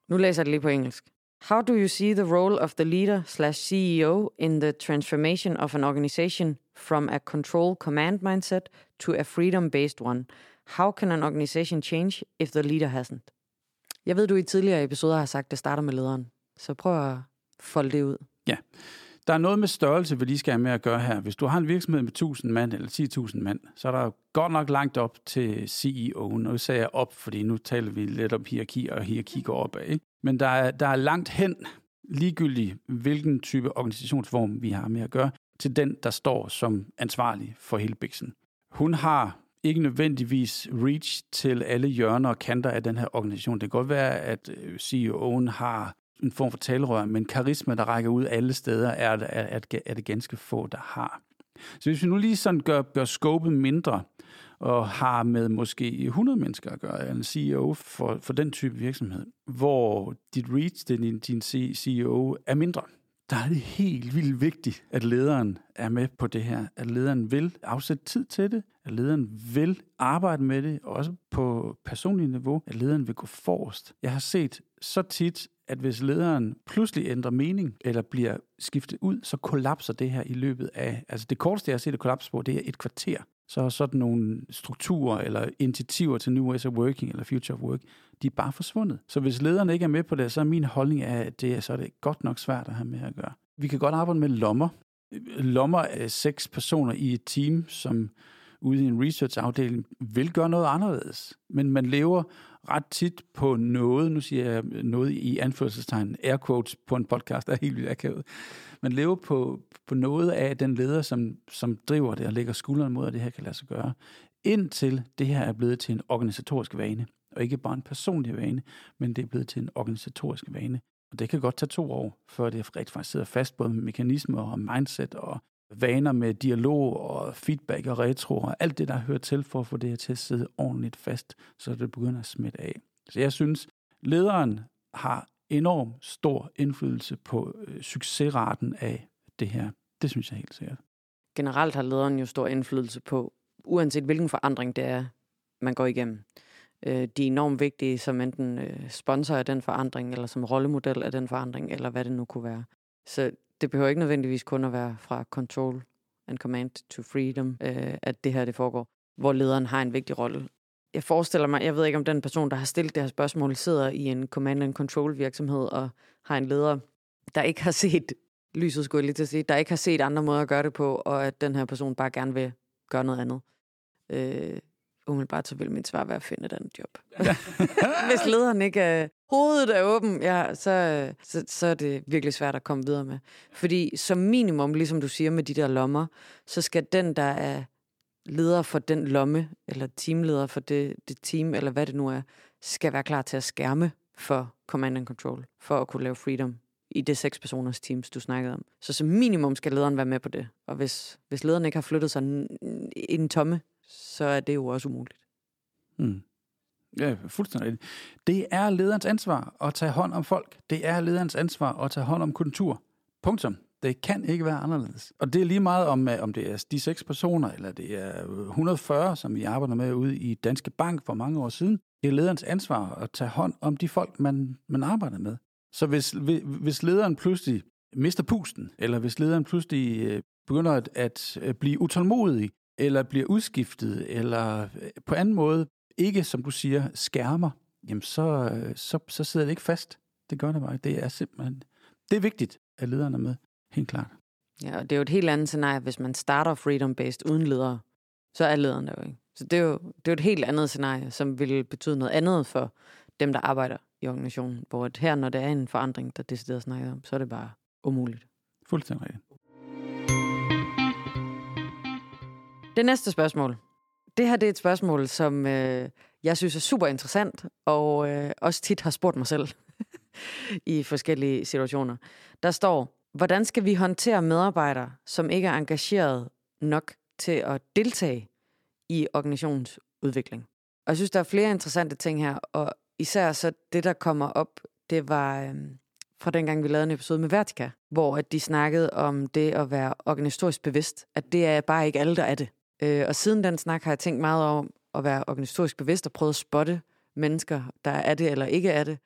Speaker 1: Nu læser jeg det lige på engelsk. How do you see the role of the leader slash CEO in the transformation of an organization from a control command mindset to a freedom-based one? How can an organization change if the leader hasn't? Jeg ved, du i tidligere episoder har sagt, at det starter med lederen. Så prøv at folde det ud.
Speaker 2: Ja. Der er noget med størrelse, vi lige skal have med at gøre her. Hvis du har en virksomhed med 1000 mand eller 10.000 mand, så er der godt nok langt op til CEO'en. Nu sagde jeg op, fordi nu taler vi lidt om hierarki, og hierarki går opad. Ikke? Men der er, der er langt hen, ligegyldigt hvilken type organisationsform vi har med at gøre, til den, der står som ansvarlig for hele biksen. Hun har ikke nødvendigvis reach til alle hjørner og kanter af den her organisation. Det kan godt være, at øh, CEO'en har en form for talerør, men karisma, der rækker ud alle steder, er det, er, er det ganske få, der har. Så hvis vi nu lige sådan gør, gør skåbet mindre, og har med måske 100 mennesker at gøre, en CEO for, for den type virksomhed, hvor dit reach til din, din CEO er mindre, der er det helt vildt vigtigt, at lederen er med på det her. At lederen vil afsætte tid til det. At lederen vil arbejde med det, også på personligt niveau. At lederen vil gå forrest. Jeg har set så tit, at hvis lederen pludselig ændrer mening, eller bliver skiftet ud, så kollapser det her i løbet af... Altså det korteste, jeg har set det kollapse på, det er et kvarter. Så er sådan nogle strukturer eller initiativer til New Ways of Working eller Future of Work, de er bare forsvundet. Så hvis lederne ikke er med på det, så er min holdning, at det, så er det godt nok svært at have med at gøre. Vi kan godt arbejde med lommer. Lommer af seks personer i et team, som ude i en research-afdeling vil gøre noget anderledes. Men man lever ret tit på noget, nu siger jeg noget i anførselstegn, air quotes på en podcast, der er helt vildt akavet. men lever på, på noget af den leder, som, som driver det og lægger skulderen mod, at det her kan lade sig gøre, indtil det her er blevet til en organisatorisk vane. Og ikke bare en personlig vane, men det er blevet til en organisatorisk vane. Og det kan godt tage to år, før det rigtig faktisk sidder fast, både med mekanismer og mindset og vaner med dialog og feedback og retro og alt det, der hører til for at få det her til at sidde ordentligt fast, så det begynder at smitte af. Så jeg synes, lederen har enorm stor indflydelse på øh, succesraten af det her. Det synes jeg helt sikkert.
Speaker 1: Generelt har lederen jo stor indflydelse på, uanset hvilken forandring det er, man går igennem. Øh, de er enormt vigtige som enten øh, sponsor af den forandring, eller som rollemodel af den forandring, eller hvad det nu kunne være. Så det behøver ikke nødvendigvis kun at være fra control and command to freedom, øh, at det her det foregår, hvor lederen har en vigtig rolle. Jeg forestiller mig, jeg ved ikke om den person, der har stillet det her spørgsmål, sidder i en command and control virksomhed og har en leder, der ikke har set lyset, skulle jeg lige til at sige, der ikke har set andre måder at gøre det på, og at den her person bare gerne vil gøre noget andet. Øh, umiddelbart så vil mit svar være at finde et andet job. Hvis lederen ikke er, hovedet er åben, ja, så, så, så er det virkelig svært at komme videre med. Fordi som minimum, ligesom du siger med de der lommer, så skal den, der er leder for den lomme, eller teamleder for det, det team, eller hvad det nu er, skal være klar til at skærme for command and control, for at kunne lave freedom i det seks personers teams, du snakkede om. Så som minimum skal lederen være med på det. Og hvis, hvis lederen ikke har flyttet sig i en tomme, så er det jo også umuligt.
Speaker 2: Mm. Ja, fuldstændig. Det er lederens ansvar at tage hånd om folk. Det er lederens ansvar at tage hånd om kultur. Punktum. Det kan ikke være anderledes. Og det er lige meget om, øh, om det er de seks personer, eller det er øh, 140, som vi arbejder med ude i Danske Bank for mange år siden. Det er lederens ansvar at tage hånd om de folk, man, man arbejder med. Så hvis, hvis lederen pludselig mister pusten, eller hvis lederen pludselig øh, begynder at, at blive utålmodig, eller bliver udskiftet, eller på anden måde ikke, som du siger, skærmer, jamen så, så, så sidder det ikke fast. Det gør det bare. Det er simpelthen, det er vigtigt, at lederne er med. Helt klart.
Speaker 1: Ja, og det er jo et helt andet scenarie, hvis man starter freedom-based uden ledere. Så er lederen der jo ikke. Så det er jo, det er jo et helt andet scenarie, som vil betyde noget andet for dem, der arbejder i organisationen. Hvor at her, når der er en forandring, der decideret snakker om, så er det bare umuligt.
Speaker 2: Fuldstændig rigtigt.
Speaker 1: Det næste spørgsmål. Det her det er et spørgsmål, som øh, jeg synes er super interessant, og øh, også tit har spurgt mig selv i forskellige situationer. Der står, hvordan skal vi håndtere medarbejdere, som ikke er engageret nok til at deltage i organisationens udvikling? Og jeg synes, der er flere interessante ting her, og især så det, der kommer op, det var øh, fra dengang, vi lavede en episode med Vertica, hvor at de snakkede om det at være organisatorisk bevidst, at det er bare ikke alle, der er det. Øh, og siden den snak har jeg tænkt meget om at være organisatorisk bevidst og prøve at spotte mennesker, der er det eller ikke er det.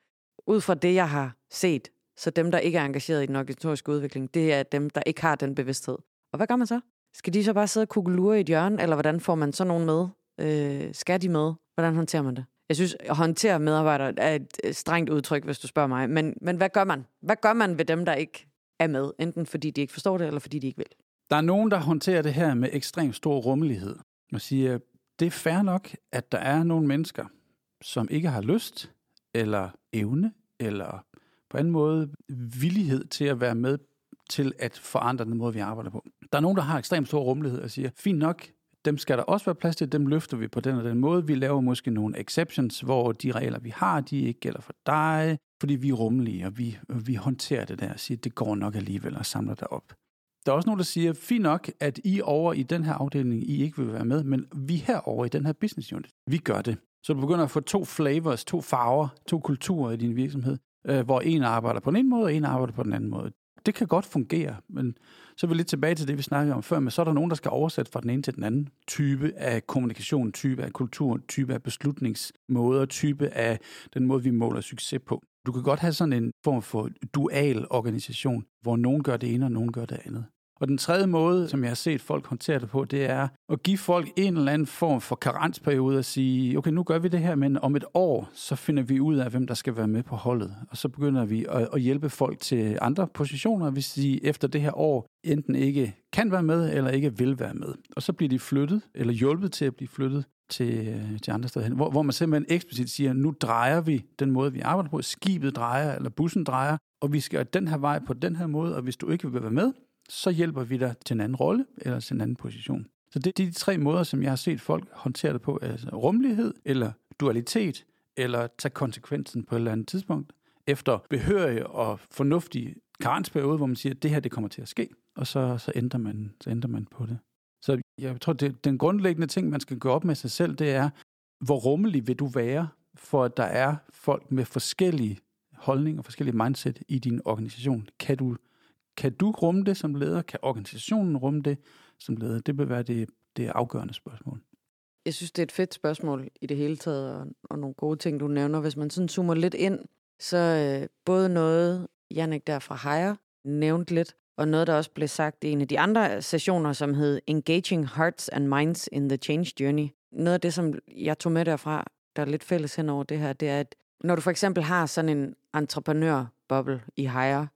Speaker 1: Ud fra det, jeg har set, så dem, der ikke er engageret i den organisatoriske udvikling, det er dem, der ikke har den bevidsthed. Og hvad gør man så? Skal de så bare sidde og kugelure i et hjørne, eller hvordan får man så nogen med? Øh, skal de med? Hvordan håndterer man det? Jeg synes, at håndtere medarbejdere er et strengt udtryk, hvis du spørger mig. Men, men hvad gør man? Hvad gør man ved dem, der ikke er med? Enten fordi de ikke forstår det, eller fordi de ikke vil.
Speaker 2: Der er nogen, der håndterer det her med ekstrem stor rummelighed. Og siger, det er fair nok, at der er nogle mennesker, som ikke har lyst, eller evne, eller på anden måde villighed til at være med til at forandre den måde, vi arbejder på. Der er nogen, der har ekstremt stor rummelighed og siger, fint nok, dem skal der også være plads til, dem løfter vi på den og den måde. Vi laver måske nogle exceptions, hvor de regler, vi har, de ikke gælder for dig, fordi vi er rummelige, og vi, vi håndterer det der og siger, det går nok alligevel og samler dig op. Der er også nogen, der siger, fint nok, at I over i den her afdeling, I ikke vil være med, men vi herover i den her business unit, vi gør det. Så du begynder at få to flavors, to farver, to kulturer i din virksomhed, øh, hvor en arbejder på den ene måde, og en arbejder på den anden måde. Det kan godt fungere, men så er vi lidt tilbage til det, vi snakkede om før, men så er der nogen, der skal oversætte fra den ene til den anden type af kommunikation, type af kultur, type af beslutningsmåder, type af den måde, vi måler succes på. Du kan godt have sådan en form for dual organisation, hvor nogen gør det ene, og nogen gør det andet. Og den tredje måde, som jeg har set folk håndtere det på, det er at give folk en eller anden form for karensperiode og sige, okay, nu gør vi det her, men om et år, så finder vi ud af, hvem der skal være med på holdet. Og så begynder vi at, at hjælpe folk til andre positioner, hvis de efter det her år enten ikke kan være med, eller ikke vil være med. Og så bliver de flyttet, eller hjulpet til at blive flyttet til, til andre steder hen, hvor, hvor man simpelthen eksplicit siger, nu drejer vi den måde, vi arbejder på. Skibet drejer, eller bussen drejer, og vi skal den her vej på den her måde, og hvis du ikke vil være med, så hjælper vi dig til en anden rolle eller til en anden position. Så det er de tre måder, som jeg har set folk håndtere det på. Altså rummelighed, eller dualitet, eller tage konsekvensen på et eller andet tidspunkt. Efter behørige og fornuftige karensperiode, hvor man siger, at det her det kommer til at ske, og så, så, ændrer, man, så ændrer man på det. Så jeg tror, det, den grundlæggende ting, man skal gå op med sig selv, det er, hvor rummelig vil du være, for at der er folk med forskellige holdninger og forskellige mindset i din organisation. Kan du, kan du rumme det som leder? Kan organisationen rumme det som leder? Det vil være det, det afgørende spørgsmål.
Speaker 1: Jeg synes, det er et fedt spørgsmål i det hele taget, og, og nogle gode ting, du nævner. Hvis man sådan zoomer lidt ind, så øh, både noget, Jannik der fra Hire nævnte lidt, og noget, der også blev sagt i en af de andre sessioner, som hed Engaging Hearts and Minds in the Change Journey. Noget af det, som jeg tog med derfra, der er lidt fælles hen over det her, det er, at når du for eksempel har sådan en entreprenørboble i Hire,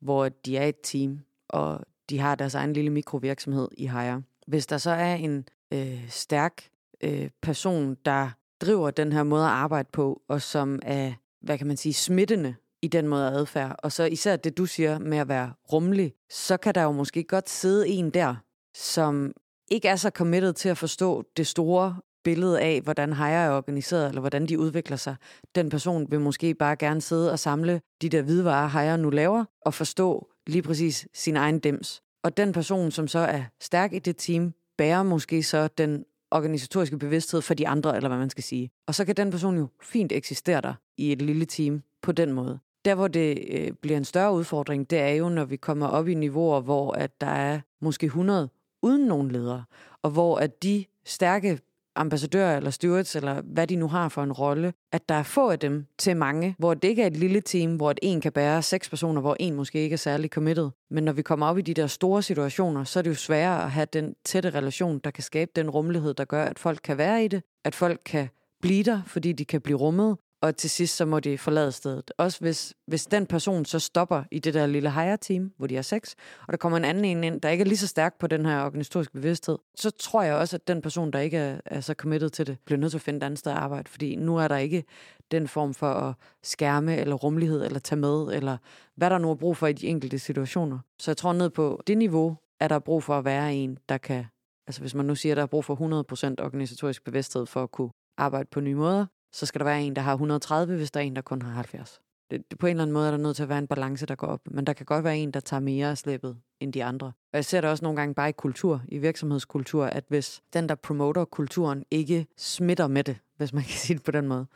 Speaker 1: hvor de er et team, og de har deres egen lille mikrovirksomhed i Hire. Hvis der så er en øh, stærk øh, person, der driver den her måde at arbejde på, og som er, hvad kan man sige, smittende i den måde at adfærd, og så især det, du siger med at være rummelig, så kan der jo måske godt sidde en der, som ikke er så committed til at forstå det store billede af, hvordan Hire er organiseret, eller hvordan de udvikler sig. Den person vil måske bare gerne sidde og samle de der hvidevarer, Hire nu laver, og forstå lige præcis sin egen dems. Og den person, som så er stærk i det team, bærer måske så den organisatoriske bevidsthed for de andre, eller hvad man skal sige. Og så kan den person jo fint eksistere der i et lille team på den måde. Der, hvor det øh, bliver en større udfordring, det er jo, når vi kommer op i niveauer, hvor at der er måske 100 uden nogen ledere, og hvor at de stærke ambassadører eller stewards, eller hvad de nu har for en rolle, at der er få af dem til mange, hvor det ikke er et lille team, hvor en kan bære seks personer, hvor en måske ikke er særlig committed. Men når vi kommer op i de der store situationer, så er det jo sværere at have den tætte relation, der kan skabe den rummelighed, der gør, at folk kan være i det, at folk kan blive der, fordi de kan blive rummet, og til sidst så må de forlade stedet. Også hvis, hvis den person så stopper i det der lille hire-team, hvor de er seks, og der kommer en anden en ind, der ikke er lige så stærk på den her organisatoriske bevidsthed, så tror jeg også, at den person, der ikke er, er så committed til det, bliver nødt til at finde et andet sted at arbejde, fordi nu er der ikke den form for at skærme, eller rummelighed, eller tage med, eller hvad der nu er brug for i de enkelte situationer. Så jeg tror ned på det niveau, er der brug for at være en, der kan, altså hvis man nu siger, at der er brug for 100% organisatorisk bevidsthed for at kunne arbejde på nye måder, så skal der være en, der har 130, hvis der er en, der kun har 70. Det, det, på en eller anden måde er der nødt til at være en balance, der går op. Men der kan godt være en, der tager mere af slippet end de andre. Og jeg ser det også nogle gange bare i kultur, i virksomhedskultur, at hvis den, der promoter kulturen, ikke smitter med det, hvis man kan sige det på den måde,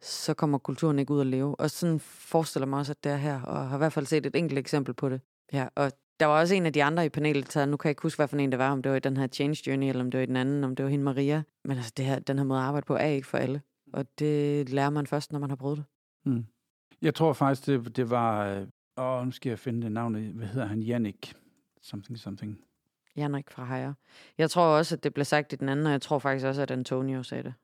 Speaker 1: så kommer kulturen ikke ud at leve. Og sådan forestiller mig også, at det er her, og har i hvert fald set et enkelt eksempel på det. Ja, og der var også en af de andre i panelet, så nu kan jeg ikke huske, hvad for en det var, om det var i den her Change Journey, eller om det var i den anden, om det var hende Maria. Men altså, det her, den her måde at arbejde på er ikke for alle. Og det lærer man først, når man har prøvet det.
Speaker 2: Mm. Jeg tror faktisk, det, det var... Åh, nu skal jeg finde det navn. Hvad hedder han? Jannik. Something, something.
Speaker 1: Jannik fra Hejer. Jeg tror også, at det blev sagt i den anden, og jeg tror faktisk også, at Antonio sagde det.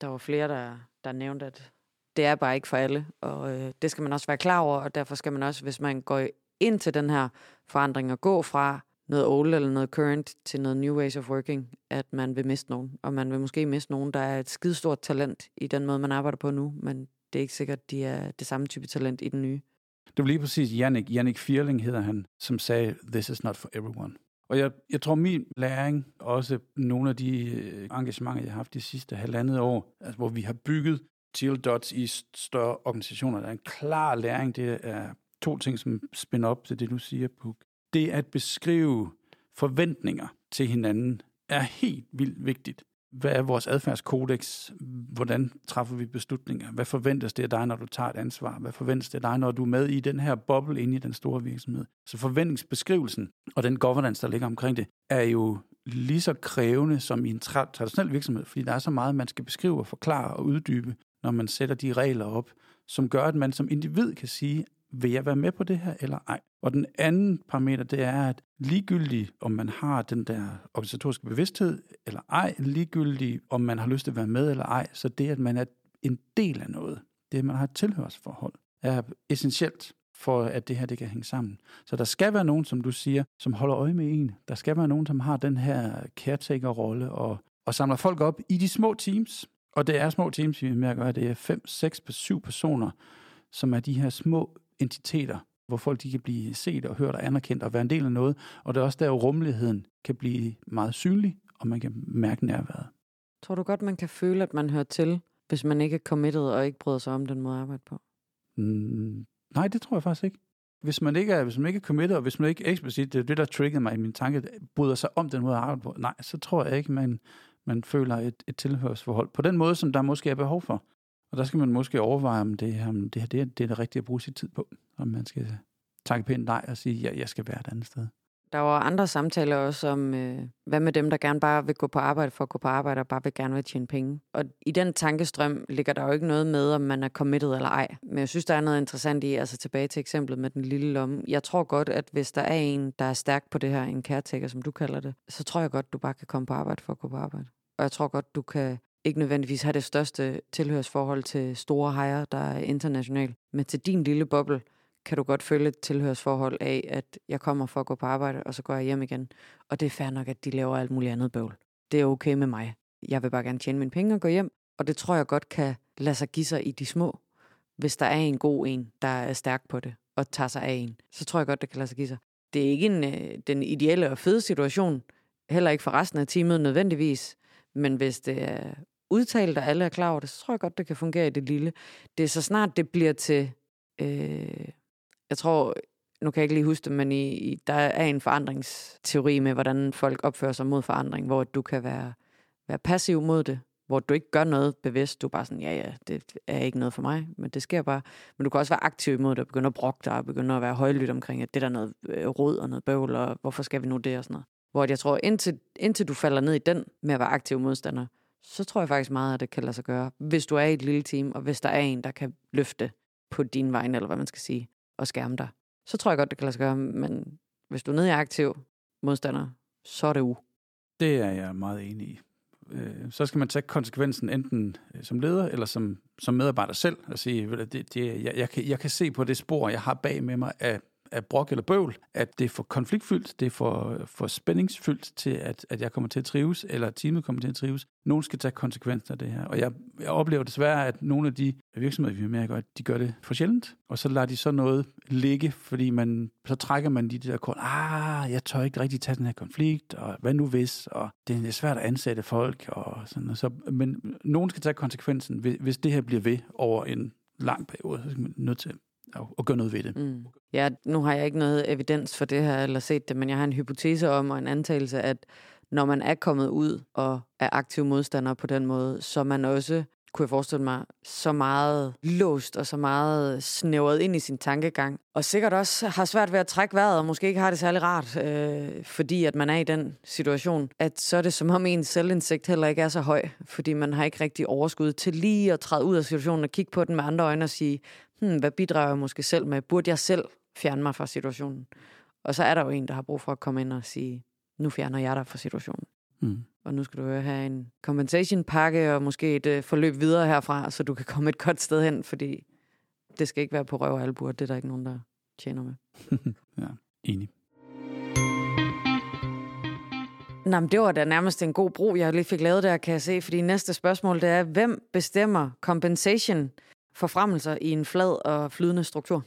Speaker 1: Der var flere, der, der nævnte, at det er bare ikke for alle, og øh, det skal man også være klar over, og derfor skal man også, hvis man går ind til den her forandring og gå fra noget old eller noget current til noget new ways of working, at man vil miste nogen. Og man vil måske miste nogen, der er et skidestort talent i den måde, man arbejder på nu, men det er ikke sikkert, at de er det samme type talent i den nye.
Speaker 2: Det var lige præcis Jannik, Jannik Fierling hedder han, som sagde, this is not for everyone. Og jeg, jeg tror, min læring, også nogle af de øh, engagementer, jeg har haft de sidste halvandet år, altså, hvor vi har bygget Teal Dots i større organisationer, der er en klar læring. Det er to ting, som spænder op til det, du siger, Puk det at beskrive forventninger til hinanden er helt vildt vigtigt. Hvad er vores adfærdskodex? Hvordan træffer vi beslutninger? Hvad forventes det af dig, når du tager et ansvar? Hvad forventes det af dig, når du er med i den her boble inde i den store virksomhed? Så forventningsbeskrivelsen og den governance, der ligger omkring det, er jo lige så krævende som i en traditionel virksomhed, fordi der er så meget, man skal beskrive og forklare og uddybe, når man sætter de regler op, som gør, at man som individ kan sige, vil jeg være med på det her eller ej? Og den anden parameter, det er, at ligegyldigt om man har den der organisatoriske bevidsthed eller ej, ligegyldigt om man har lyst til at være med eller ej, så det, at man er en del af noget, det, at man har et tilhørsforhold, er essentielt for at det her det kan hænge sammen. Så der skal være nogen, som du siger, som holder øje med en. Der skal være nogen, som har den her caretaker-rolle og, og samler folk op i de små teams. Og det er små teams, vi er med at gøre. Det er fem, seks, syv personer, som er de her små entiteter, hvor folk de kan blive set og hørt og anerkendt og være en del af noget. Og det er også der, hvor rummeligheden kan blive meget synlig, og man kan mærke nærværet.
Speaker 1: Tror du godt, man kan føle, at man hører til, hvis man ikke er committed og ikke bryder sig om den måde at arbejde på?
Speaker 2: Mm, nej, det tror jeg faktisk ikke. Hvis man ikke er, hvis man ikke er committed, og hvis man ikke eksplicit, det er det, der triggede mig i min tanke, bryder sig om den måde at arbejde på, nej, så tror jeg ikke, man, man føler et, et tilhørsforhold på den måde, som der måske er behov for. Og der skal man måske overveje, om det, om det her det er, det er det rigtige at bruge sit tid på. Om man skal takke pænt nej og sige, ja, jeg skal være et andet sted.
Speaker 1: Der var andre samtaler også om, øh, hvad med dem, der gerne bare vil gå på arbejde for at gå på arbejde, og bare vil gerne vil tjene penge. Og i den tankestrøm ligger der jo ikke noget med, om man er committed eller ej. Men jeg synes, der er noget interessant i, altså tilbage til eksemplet med den lille lomme. Jeg tror godt, at hvis der er en, der er stærk på det her, en caretaker, som du kalder det, så tror jeg godt, du bare kan komme på arbejde for at gå på arbejde. Og jeg tror godt, du kan ikke nødvendigvis har det største tilhørsforhold til store hejer, der er internationalt, men til din lille boble, kan du godt føle et tilhørsforhold af, at jeg kommer for at gå på arbejde, og så går jeg hjem igen. Og det er fair nok, at de laver alt muligt andet bøvl. Det er okay med mig. Jeg vil bare gerne tjene mine penge og gå hjem. Og det tror jeg godt kan lade sig give sig i de små. Hvis der er en god en, der er stærk på det, og tager sig af en, så tror jeg godt, det kan lade sig give sig. Det er ikke en, øh, den ideelle og fede situation, heller ikke for resten af teamet nødvendigvis, men hvis det er udtalt, og alle er klar over det, så tror jeg godt, det kan fungere i det lille. Det er så snart det bliver til øh, jeg tror, nu kan jeg ikke lige huske det, men i, i, der er en forandringsteori med, hvordan folk opfører sig mod forandring, hvor du kan være, være passiv mod det, hvor du ikke gør noget bevidst. Du er bare sådan, ja, ja, det er ikke noget for mig, men det sker bare. Men du kan også være aktiv imod det, og begynde at brokke dig, og begynde at være højlydt omkring, at det der er noget øh, rod og noget bøvl, og hvorfor skal vi nu det og sådan noget. Hvor jeg tror, indtil, indtil du falder ned i den med at være aktiv modstander, så tror jeg faktisk meget, at det kan lade sig gøre, hvis du er i et lille team, og hvis der er en, der kan løfte på din vej, eller hvad man skal sige og skærme dig. Så tror jeg godt, det kan lade sig gøre, men hvis du er nede i aktiv modstander, så er det u.
Speaker 2: Det er jeg meget enig i. Øh, så skal man tage konsekvensen enten øh, som leder eller som, som medarbejder selv og sige, det, det, jeg, jeg, kan, jeg kan se på det spor, jeg har bag med mig af af brok eller bøvl, at det er for konfliktfyldt, det er for, for spændingsfyldt til, at, at jeg kommer til at trives, eller teamet kommer til at trives. Nogen skal tage konsekvenser af det her. Og jeg, jeg oplever desværre, at nogle af de virksomheder, vi har med at gøre, de gør det for sjældent, og så lader de så noget ligge, fordi man, så trækker man de der kort, ah, jeg tør ikke rigtig tage den her konflikt, og hvad nu hvis, og det er svært at ansætte folk, og sådan og så, men nogen skal tage konsekvensen, hvis det her bliver ved over en lang periode, så skal man nødt til og, og gøre noget ved det. Mm.
Speaker 1: Ja, nu har jeg ikke noget evidens for det her, eller set det, men jeg har en hypotese om, og en antagelse, at når man er kommet ud og er aktiv modstander på den måde, så man også kunne jeg forestille mig, så meget låst og så meget snævret ind i sin tankegang. Og sikkert også har svært ved at trække vejret, og måske ikke har det særlig rart, øh, fordi at man er i den situation, at så er det som om ens selvindsigt heller ikke er så høj, fordi man har ikke rigtig overskud til lige at træde ud af situationen og kigge på den med andre øjne og sige, hmm, hvad bidrager jeg måske selv med? Burde jeg selv fjerne mig fra situationen? Og så er der jo en, der har brug for at komme ind og sige, nu fjerner jeg dig fra situationen. Mm. Og nu skal du have en compensation pakke og måske et uh, forløb videre herfra, så du kan komme et godt sted hen, fordi det skal ikke være på røv og albuer. Det er der ikke nogen, der tjener med.
Speaker 2: ja, enig.
Speaker 1: Nå, men det var da nærmest en god bro, jeg lige fik lavet der, kan jeg se. Fordi næste spørgsmål, det er, hvem bestemmer compensation forfremmelser i en flad og flydende struktur?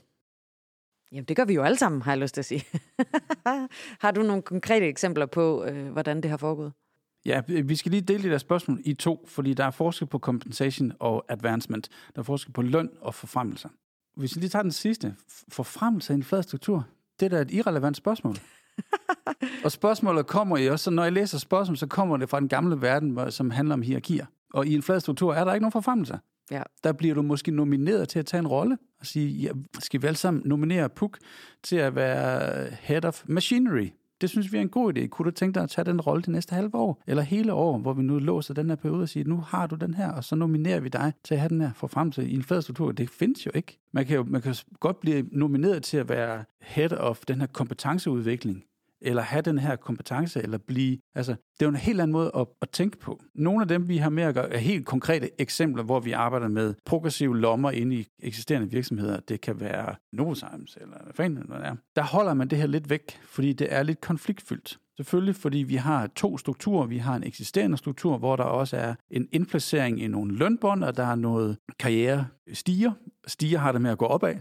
Speaker 1: Jamen, det gør vi jo alle sammen, har jeg lyst til at sige. har du nogle konkrete eksempler på, øh, hvordan det har foregået?
Speaker 2: Ja, vi skal lige dele det der spørgsmål i to, fordi der er forskel på compensation og advancement. Der er forskel på løn og forfremmelser. Hvis vi lige tager den sidste, forfremmelse i en flad struktur, det er da et irrelevant spørgsmål. og spørgsmålet kommer i også, så når jeg læser spørgsmål, så kommer det fra den gamle verden, som handler om hierarkier. Og i en flad struktur er der ikke nogen forfremmelse. Ja. Der bliver du måske nomineret til at tage en rolle og sige, ja, skal vi alle sammen nominere Puk til at være head of machinery? Det synes vi er en god idé. Kunne du tænke dig at tage den rolle det næste halve år, eller hele år, hvor vi nu låser den her periode og siger, nu har du den her, og så nominerer vi dig til at have den her for fremtid i en fed struktur. Det findes jo ikke. Man kan jo man kan godt blive nomineret til at være head of den her kompetenceudvikling eller have den her kompetence, eller blive... Altså, det er jo en helt anden måde at, at tænke på. Nogle af dem, vi har med at gøre, er helt konkrete eksempler, hvor vi arbejder med progressive lommer inde i eksisterende virksomheder. Det kan være Novozymes, eller hvad fanden det er. Der holder man det her lidt væk, fordi det er lidt konfliktfyldt. Selvfølgelig, fordi vi har to strukturer. Vi har en eksisterende struktur, hvor der også er en indplacering i nogle lønbånd, og der er noget karriere stiger. Stiger har det med at gå opad.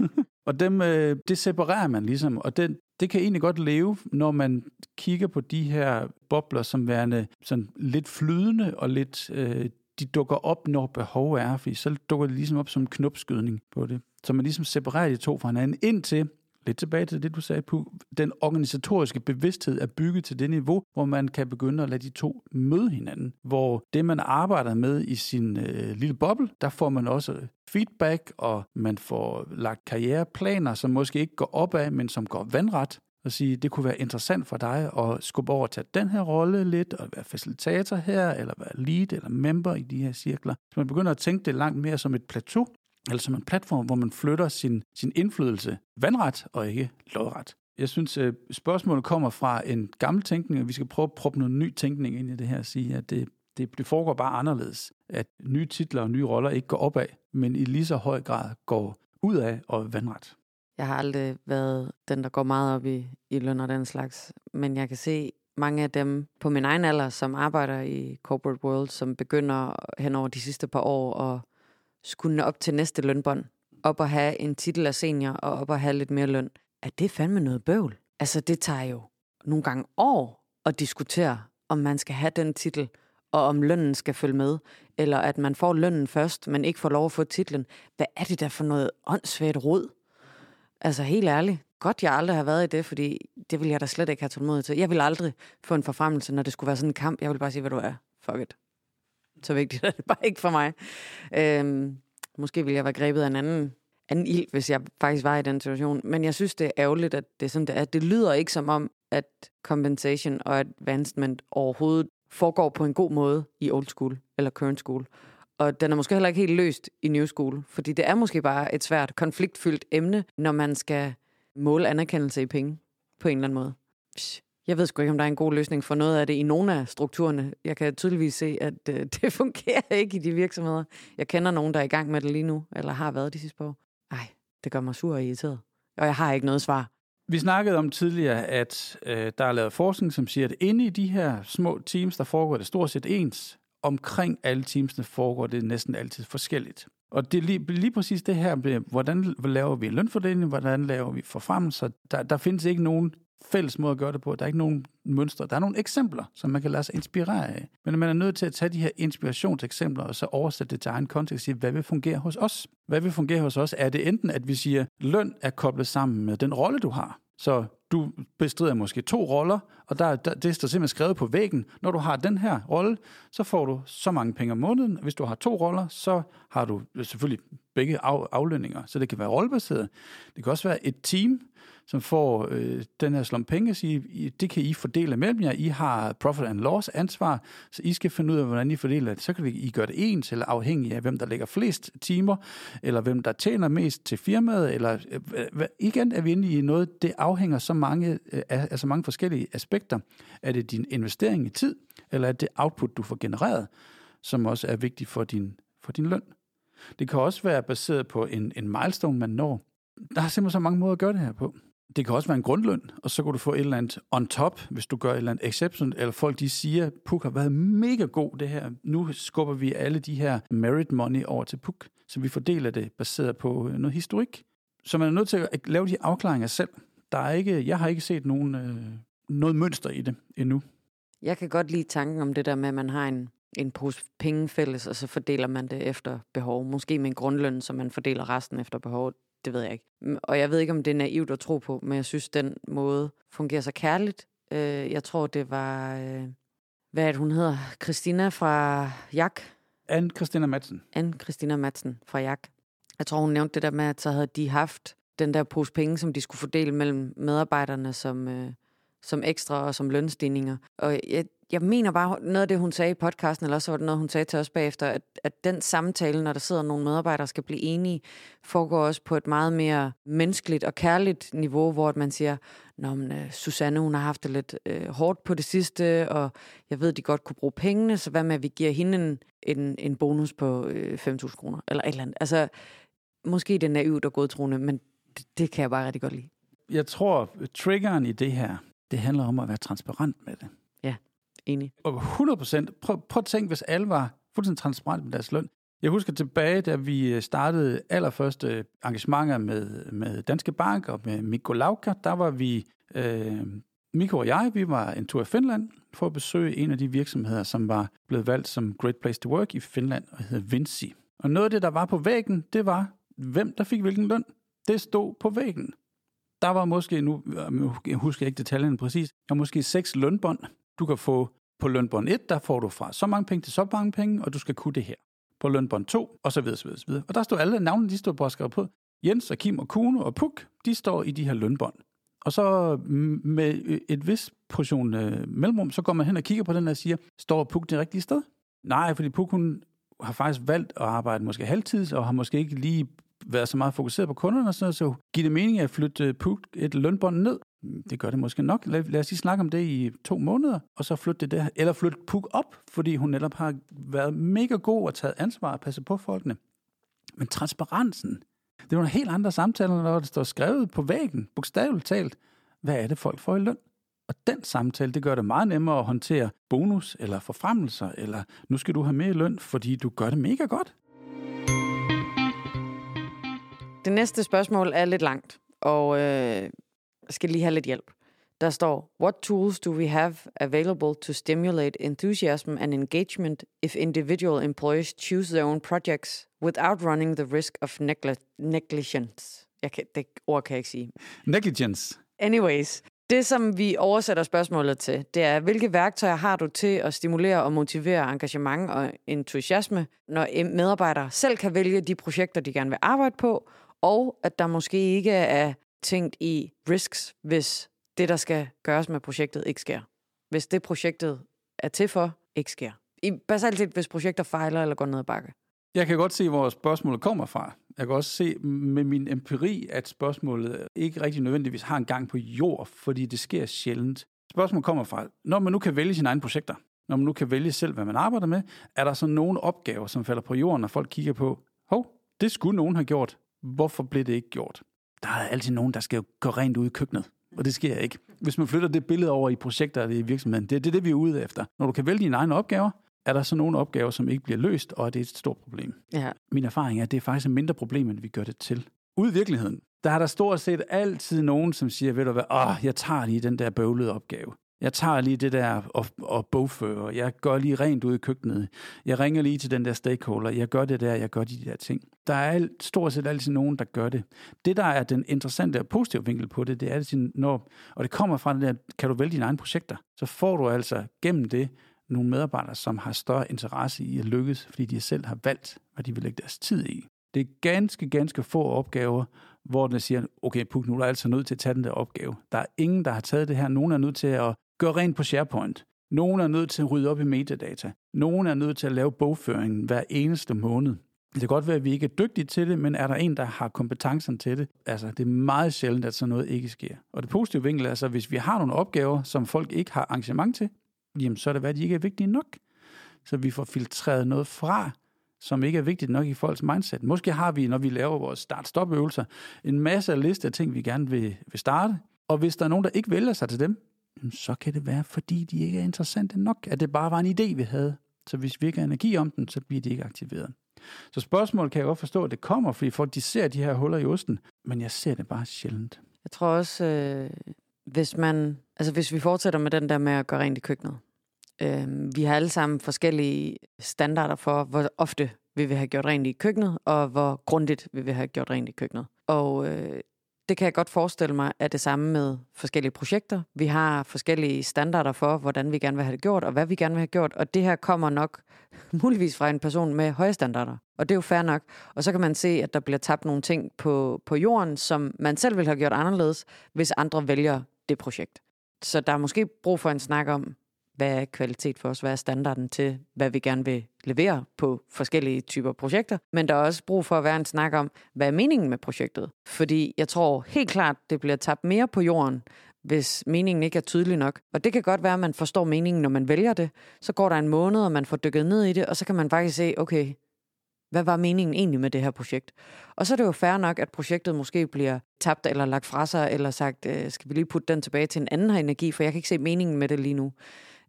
Speaker 2: og dem, øh, det separerer man ligesom, og den, det kan egentlig godt leve, når man kigger på de her bobler som værende sådan lidt flydende og lidt... Øh, de dukker op, når behov er, fordi så dukker det ligesom op som en knopskydning på det. Så man ligesom separerer de to fra hinanden, indtil lidt tilbage til det, du sagde, på den organisatoriske bevidsthed er bygget til det niveau, hvor man kan begynde at lade de to møde hinanden. Hvor det, man arbejder med i sin øh, lille boble, der får man også feedback, og man får lagt karriereplaner, som måske ikke går opad, men som går vandret og sige, det kunne være interessant for dig at skubbe over til den her rolle lidt, og være facilitator her, eller være lead eller member i de her cirkler. Så man begynder at tænke det langt mere som et plateau, Altså eller som en platform, hvor man flytter sin, sin indflydelse vandret og ikke lodret. Jeg synes, øh, spørgsmålet kommer fra en gammel tænkning, og vi skal prøve at proppe noget ny tænkning ind i det her og sige, at det, det, det foregår bare anderledes. At nye titler og nye roller ikke går opad, men i lige så høj grad går ud af og vandret.
Speaker 1: Jeg har aldrig været den, der går meget op i, i løn og den slags, men jeg kan se mange af dem på min egen alder, som arbejder i corporate world, som begynder hen over de sidste par år at skulle op til næste lønbånd, op og have en titel af senior, og op og have lidt mere løn, at det fandme noget bøvl. Altså, det tager jo nogle gange år at diskutere, om man skal have den titel, og om lønnen skal følge med, eller at man får lønnen først, men ikke får lov at få titlen. Hvad er det der for noget åndssvagt råd? Altså helt ærligt, godt jeg aldrig har været i det, fordi det vil jeg da slet ikke have tålmodighed til. Jeg vil aldrig få en forfremmelse, når det skulle være sådan en kamp. Jeg vil bare sige, hvad du er. Fuck it. Så vigtigt er det bare ikke for mig. Øhm, måske ville jeg være grebet af en anden, anden ild, hvis jeg faktisk var i den situation. Men jeg synes, det er ærgerligt, at det er sådan, det er. Det lyder ikke som om, at compensation og advancement overhovedet foregår på en god måde i old school eller current school. Og den er måske heller ikke helt løst i New School, fordi det er måske bare et svært, konfliktfyldt emne, når man skal måle anerkendelse i penge på en eller anden måde. Jeg ved sgu ikke, om der er en god løsning for noget af det i nogle af strukturerne. Jeg kan tydeligvis se, at øh, det fungerer ikke i de virksomheder. Jeg kender nogen, der er i gang med det lige nu, eller har været de sidste par år. Ej, det gør mig sur og irriteret. Og jeg har ikke noget svar.
Speaker 2: Vi snakkede om tidligere, at øh, der er lavet forskning, som siger, at inde i de her små teams, der foregår det stort set ens, omkring alle teamsene foregår det næsten altid forskelligt. Og det er lige, lige præcis det her med, hvordan laver vi lønfordeling, hvordan laver vi forfremmelser. Der, der findes ikke nogen fælles måde at gøre det på. Der er ikke nogen mønstre. Der er nogle eksempler, som man kan lade sig inspirere af. Men man er nødt til at tage de her inspirationseksempler og så oversætte det til egen kontekst og sige, hvad vil fungere hos os? Hvad vil fungere hos os? Er det enten, at vi siger, løn er koblet sammen med den rolle, du har? Så du bestrider måske to roller, og der, der, det står simpelthen skrevet på væggen. Når du har den her rolle, så får du så mange penge om måneden. Hvis du har to roller, så har du selvfølgelig begge af, aflønninger. Så det kan være rollebaseret. Det kan også være et team, som får øh, den her slum penge og sige, det kan I fordele mellem jer. I har profit and loss ansvar, så I skal finde ud af, hvordan I fordeler det. Så kan I gøre det ens, eller afhængig af, hvem der lægger flest timer, eller hvem der tjener mest til firmaet, eller øh, igen er vi inde i noget, det afhænger så mange, øh, af så mange forskellige aspekter. Er det din investering i tid, eller er det output, du får genereret, som også er vigtigt for din, for din løn? Det kan også være baseret på en, en milestone, man når. Der er simpelthen så mange måder at gøre det her på. Det kan også være en grundløn, og så kan du få et eller andet on top, hvis du gør et eller andet exception, eller folk de siger, Puk har været mega god det her. Nu skubber vi alle de her merit money over til Puk, så vi fordeler det baseret på øh, noget historik. Så man er nødt til at lave de afklaringer selv. Der er ikke, jeg har ikke set nogen, øh, noget mønster i det endnu.
Speaker 1: Jeg kan godt lide tanken om det der med, at man har en, en pose penge fælles, og så fordeler man det efter behov. Måske med en grundløn, så man fordeler resten efter behov. Det ved jeg ikke. Og jeg ved ikke, om det er naivt at tro på, men jeg synes, den måde fungerer så kærligt. Øh, jeg tror, det var... Øh, hvad er det, hun hedder? Christina fra Jak?
Speaker 2: Anne Christina Madsen.
Speaker 1: Anne Christina Madsen fra Jak. Jeg tror, hun nævnte det der med, at så havde de haft den der pose penge, som de skulle fordele mellem medarbejderne som, øh, som ekstra og som lønstigninger. Og jeg, jeg mener bare, noget af det, hun sagde i podcasten, eller også var det noget, hun sagde til os bagefter, at, at den samtale, når der sidder nogle medarbejdere, skal blive enige, foregår også på et meget mere menneskeligt og kærligt niveau, hvor man siger, Nå, men, uh, Susanne, hun har haft det lidt øh, hårdt på det sidste, og jeg ved, de godt kunne bruge pengene, så hvad med, at vi giver hende en, en, en bonus på øh, 5.000 kroner, eller et eller andet. Altså, måske det er naivt og godtroende, men det, det kan jeg bare rigtig godt lide.
Speaker 2: Jeg tror, triggeren i det her, det handler om at være transparent med det.
Speaker 1: Enig.
Speaker 2: Og 100 procent. Prøv, prøv at tænke, hvis alle var fuldstændig transparent med deres løn. Jeg husker tilbage, da vi øh, startede allerførste øh, engagementer med, med Danske Bank og med Mikko Lauka, der var vi, øh, Mikko og jeg, vi var en tur i Finland for at besøge en af de virksomheder, som var blevet valgt som Great Place to Work i Finland, og hedder Vinci. Og noget af det, der var på væggen, det var, hvem der fik hvilken løn. Det stod på væggen. der var måske, nu øh, jeg husker jeg ikke detaljerne præcis, der var måske seks lønbånd, du kan få på lønbånd 1, der får du fra så mange penge til så mange penge, og du skal kunne det her. På lønbånd 2, og så videre, så videre, så videre. Og der står alle navnene, de står bare skrevet på. Jens og Kim og Kuno og Puk, de står i de her lønbånd. Og så mm, med øh, et vis portion øh, mellemrum, så går man hen og kigger på den og siger, står Puk det rigtige sted? Nej, fordi Puk hun har faktisk valgt at arbejde måske halvtids, og har måske ikke lige været så meget fokuseret på kunderne, og så, så giver det mening at flytte øh, Puk et lønbånd ned. Det gør det måske nok. Lad, lad os lige snakke om det i to måneder, og så flytte det der. Eller flytte Puk op, fordi hun netop har været mega god og taget ansvar og passe på folkene. Men transparensen, det er en helt andre samtaler, når det står skrevet på væggen, bogstaveligt talt. Hvad er det, folk får i løn? Og den samtale, det gør det meget nemmere at håndtere bonus eller forfremmelser, eller nu skal du have mere løn, fordi du gør det mega godt.
Speaker 1: Det næste spørgsmål er lidt langt, og øh, skal lige have lidt hjælp. Der står, What tools do we have available to stimulate enthusiasm and engagement if individual employees choose their own projects without running the risk of negli- negligence? Jeg kan, det ord kan jeg ikke sige.
Speaker 2: Negligence.
Speaker 1: Anyways, det som vi oversætter spørgsmålet til, det er, hvilke værktøjer har du til at stimulere og motivere engagement og entusiasme, når medarbejdere selv kan vælge de projekter, de gerne vil arbejde på, og at der måske ikke er tænkt i risks, hvis det, der skal gøres med projektet, ikke sker. Hvis det, projektet er til for, ikke sker. I basalt set, hvis projekter fejler eller går ned ad bakke.
Speaker 2: Jeg kan godt se, hvor spørgsmålet kommer fra. Jeg kan også se med min empiri, at spørgsmålet ikke rigtig nødvendigvis har en gang på jord, fordi det sker sjældent. Spørgsmålet kommer fra, når man nu kan vælge sine egne projekter, når man nu kan vælge selv, hvad man arbejder med, er der så nogle opgaver, som falder på jorden, når folk kigger på, hov, det skulle nogen have gjort. Hvorfor blev det ikke gjort? Der er altid nogen, der skal gå rent ud i køkkenet. Og det sker ikke. Hvis man flytter det billede over i projekter i virksomheden, det er det, det, vi er ude efter. Når du kan vælge dine egne opgaver, er der så nogle opgaver, som ikke bliver løst, og det er et stort problem.
Speaker 1: Ja.
Speaker 2: Min erfaring er, at det er faktisk et mindre problem, end vi gør det til. Ude i virkeligheden, der er der stort set altid nogen, som siger, ved du hvad, åh, jeg tager lige den der bøvlede opgave. Jeg tager lige det der og, og bogfører. Jeg gør lige rent ud i køkkenet. Jeg ringer lige til den der stakeholder. Jeg gør det der, jeg gør de der ting. Der er alt, stort set altid nogen, der gør det. Det, der er den interessante og positive vinkel på det, det er, at når, og det kommer fra den der, kan du vælge dine egne projekter, så får du altså gennem det nogle medarbejdere, som har større interesse i at lykkes, fordi de selv har valgt, hvad de vil lægge deres tid i. Det er ganske, ganske få opgaver, hvor den siger, okay, Puk, nu er du altså nødt til at tage den der opgave. Der er ingen, der har taget det her. Nogen er nødt til at Gør rent på SharePoint. Nogen er nødt til at rydde op i metadata. Nogen er nødt til at lave bogføringen hver eneste måned. Det kan godt være, at vi ikke er dygtige til det, men er der en, der har kompetencen til det? Altså, det er meget sjældent, at sådan noget ikke sker. Og det positive vinkel er så, hvis vi har nogle opgaver, som folk ikke har arrangement til, jamen så er det, hvad de ikke er vigtige nok. Så vi får filtreret noget fra, som ikke er vigtigt nok i folks mindset. Måske har vi, når vi laver vores start-stop-øvelser, en masse af liste af ting, vi gerne vil, vil starte. Og hvis der er nogen, der ikke vælger sig til dem, så kan det være, fordi de ikke er interessante nok, at det bare var en idé, vi havde. Så hvis vi ikke har energi om den, så bliver de ikke aktiveret. Så spørgsmålet kan jeg godt forstå, at det kommer, fordi folk de ser de her huller i osten, men jeg ser det bare sjældent.
Speaker 1: Jeg tror også, øh, hvis man, altså hvis vi fortsætter med den der med at gøre rent i køkkenet. Øh, vi har alle sammen forskellige standarder for, hvor ofte vi vil have gjort rent i køkkenet, og hvor grundigt vi vil have gjort rent i køkkenet. Og øh, det kan jeg godt forestille mig er det samme med forskellige projekter. Vi har forskellige standarder for, hvordan vi gerne vil have det gjort, og hvad vi gerne vil have gjort. Og det her kommer nok muligvis fra en person med høje standarder. Og det er jo fair nok. Og så kan man se, at der bliver tabt nogle ting på, på jorden, som man selv vil have gjort anderledes, hvis andre vælger det projekt. Så der er måske brug for en snak om, hvad er kvalitet for os, hvad er standarden til, hvad vi gerne vil levere på forskellige typer projekter. Men der er også brug for at være en snak om, hvad er meningen med projektet. Fordi jeg tror helt klart, det bliver tabt mere på jorden, hvis meningen ikke er tydelig nok. Og det kan godt være, at man forstår meningen, når man vælger det. Så går der en måned, og man får dykket ned i det, og så kan man faktisk se, okay, hvad var meningen egentlig med det her projekt? Og så er det jo fair nok, at projektet måske bliver tabt eller lagt fra sig, eller sagt, øh, skal vi lige putte den tilbage til en anden her energi, for jeg kan ikke se meningen med det lige nu.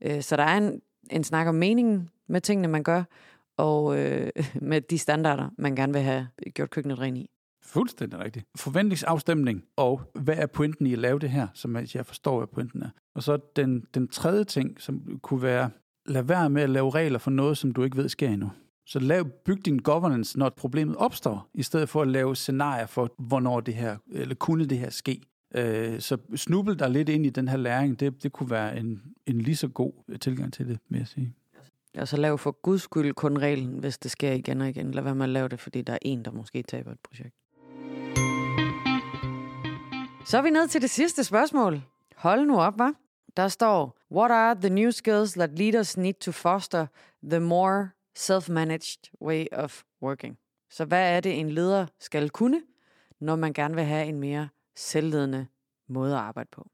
Speaker 1: Øh, så der er en, en snak om meningen med tingene, man gør, og øh, med de standarder, man gerne vil have gjort køkkenet rent i.
Speaker 2: Fuldstændig rigtigt. Forventningsafstemning, og hvad er pointen i at lave det her, som jeg forstår, hvad pointen er. Og så den, den tredje ting, som kunne være, lad være med at lave regler for noget, som du ikke ved sker endnu. Så lav, byg din governance, når problemet opstår, i stedet for at lave scenarier for, hvornår det her, eller kunne det her ske. Øh, så snubbel der lidt ind i den her læring, det, det kunne være en, en lige så god tilgang til det, vil jeg sige.
Speaker 1: Og så lav for guds skyld kun reglen, hvis det sker igen og igen. Lad være med at lave det, fordi der er en, der måske taber et projekt. Så er vi ned til det sidste spørgsmål. Hold nu op, var. Der står, What are the new skills that leaders need to foster the more self-managed way of working? Så hvad er det, en leder skal kunne, når man gerne vil have en mere selvledende måde at arbejde på?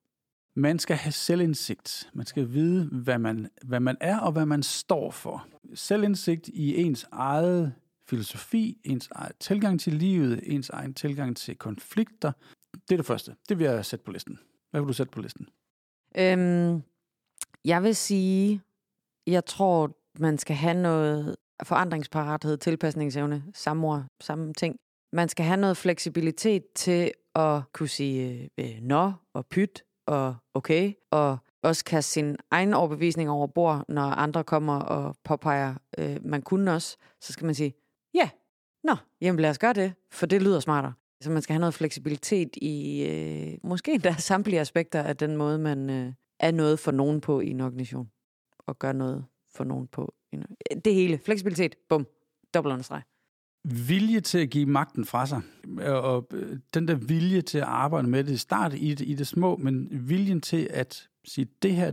Speaker 2: Man skal have selvindsigt. Man skal vide, hvad man, hvad man er og hvad man står for. Selvindsigt i ens eget filosofi, ens eget tilgang til livet, ens egen tilgang til konflikter. Det er det første. Det vil jeg sætte på listen. Hvad vil du sætte på listen?
Speaker 1: Øhm, jeg vil sige, jeg tror, man skal have noget forandringsparathed, tilpasningsevne, samme ord, samme ting. Man skal have noget fleksibilitet til at kunne sige øh, nå og pyt og okay, og også kaste sin egen overbevisning over bord, når andre kommer og påpeger, øh, man kunne også, så skal man sige, ja, yeah, nå, jamen lad os gøre det, for det lyder smartere. Så man skal have noget fleksibilitet i øh, måske endda samtlige aspekter af den måde, man øh, er noget for nogen på i en organisation, og gør noget for nogen på. Det hele. Fleksibilitet. Bum. Dobbelt understreg
Speaker 2: vilje til at give magten fra sig. Og øh, den der vilje til at arbejde med det, start i det, i det små, men viljen til at sige, det her,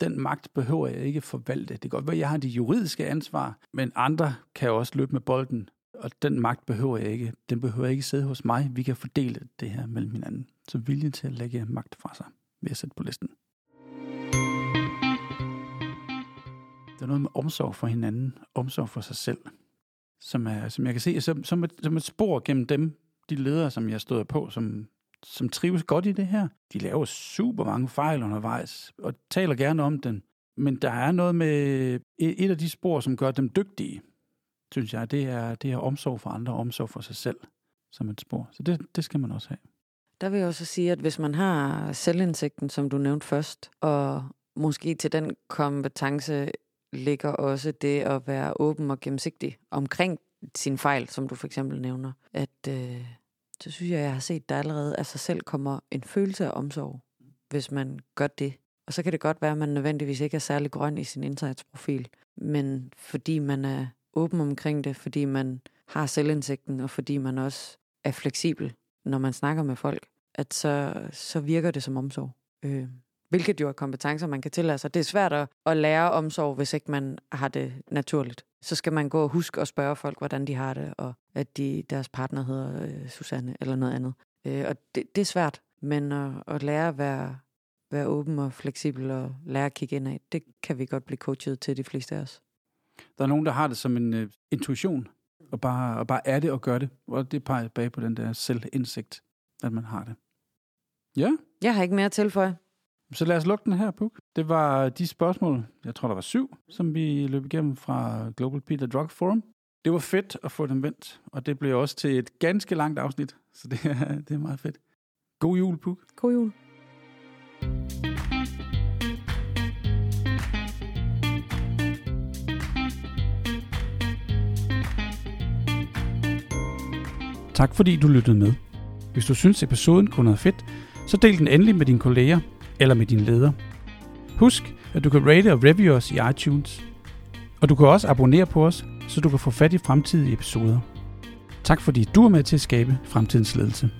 Speaker 2: den magt behøver jeg ikke forvalte. Det kan godt være, at jeg har det juridiske ansvar, men andre kan også løbe med bolden, og den magt behøver jeg ikke. Den behøver ikke sidde hos mig. Vi kan fordele det her mellem hinanden. Så viljen til at lægge magt fra sig, vil jeg sætte på listen. Det er noget med omsorg for hinanden, omsorg for sig selv som, er, som jeg kan se som, som, et, som et spor gennem dem, de ledere, som jeg stod på, som, som trives godt i det her. De laver super mange fejl undervejs, og taler gerne om den. Men der er noget med et, et af de spor, som gør dem dygtige, synes jeg, det er, det er omsorg for andre, omsorg for sig selv som et spor. Så det, det skal man også have.
Speaker 1: Der vil jeg også sige, at hvis man har selvindsigten, som du nævnte først, og måske til den kompetence ligger også det at være åben og gennemsigtig omkring sin fejl, som du for eksempel nævner. At øh, så synes jeg, jeg har set, der allerede af sig selv kommer en følelse af omsorg, hvis man gør det. Og så kan det godt være, at man nødvendigvis ikke er særlig grøn i sin indsatsprofil, men fordi man er åben omkring det, fordi man har selvindsigten, og fordi man også er fleksibel, når man snakker med folk, at så, så virker det som omsorg. Øh, hvilket jo er kompetencer, man kan tillade sig. Det er svært at, at lære omsorg, hvis ikke man har det naturligt. Så skal man gå og huske at spørge folk, hvordan de har det, og at de, deres partner hedder øh, Susanne eller noget andet. Øh, og det, det er svært, men at, at lære at være, være åben og fleksibel og lære at kigge ind af, det kan vi godt blive coachet til de fleste af os.
Speaker 2: Der er nogen, der har det som en uh, intuition, og bare, og bare er det og gør det. Og det peger bag på den der selvindsigt, at man har det. Ja?
Speaker 1: Jeg har ikke mere at tilføje.
Speaker 2: Så lad os lukke den her, Puk. Det var de spørgsmål, jeg tror, der var syv, som vi løb igennem fra Global Peter Drug Forum. Det var fedt at få dem vendt, og det blev også til et ganske langt afsnit, så det er, det er meget fedt. God jul, Puk.
Speaker 1: God jul.
Speaker 2: Tak fordi du lyttede med. Hvis du synes episoden kunne være fedt, så del den endelig med dine kolleger eller med din leder. Husk, at du kan rate og review os i iTunes. Og du kan også abonnere på os, så du kan få fat i fremtidige episoder. Tak fordi du er med til at skabe fremtidens ledelse.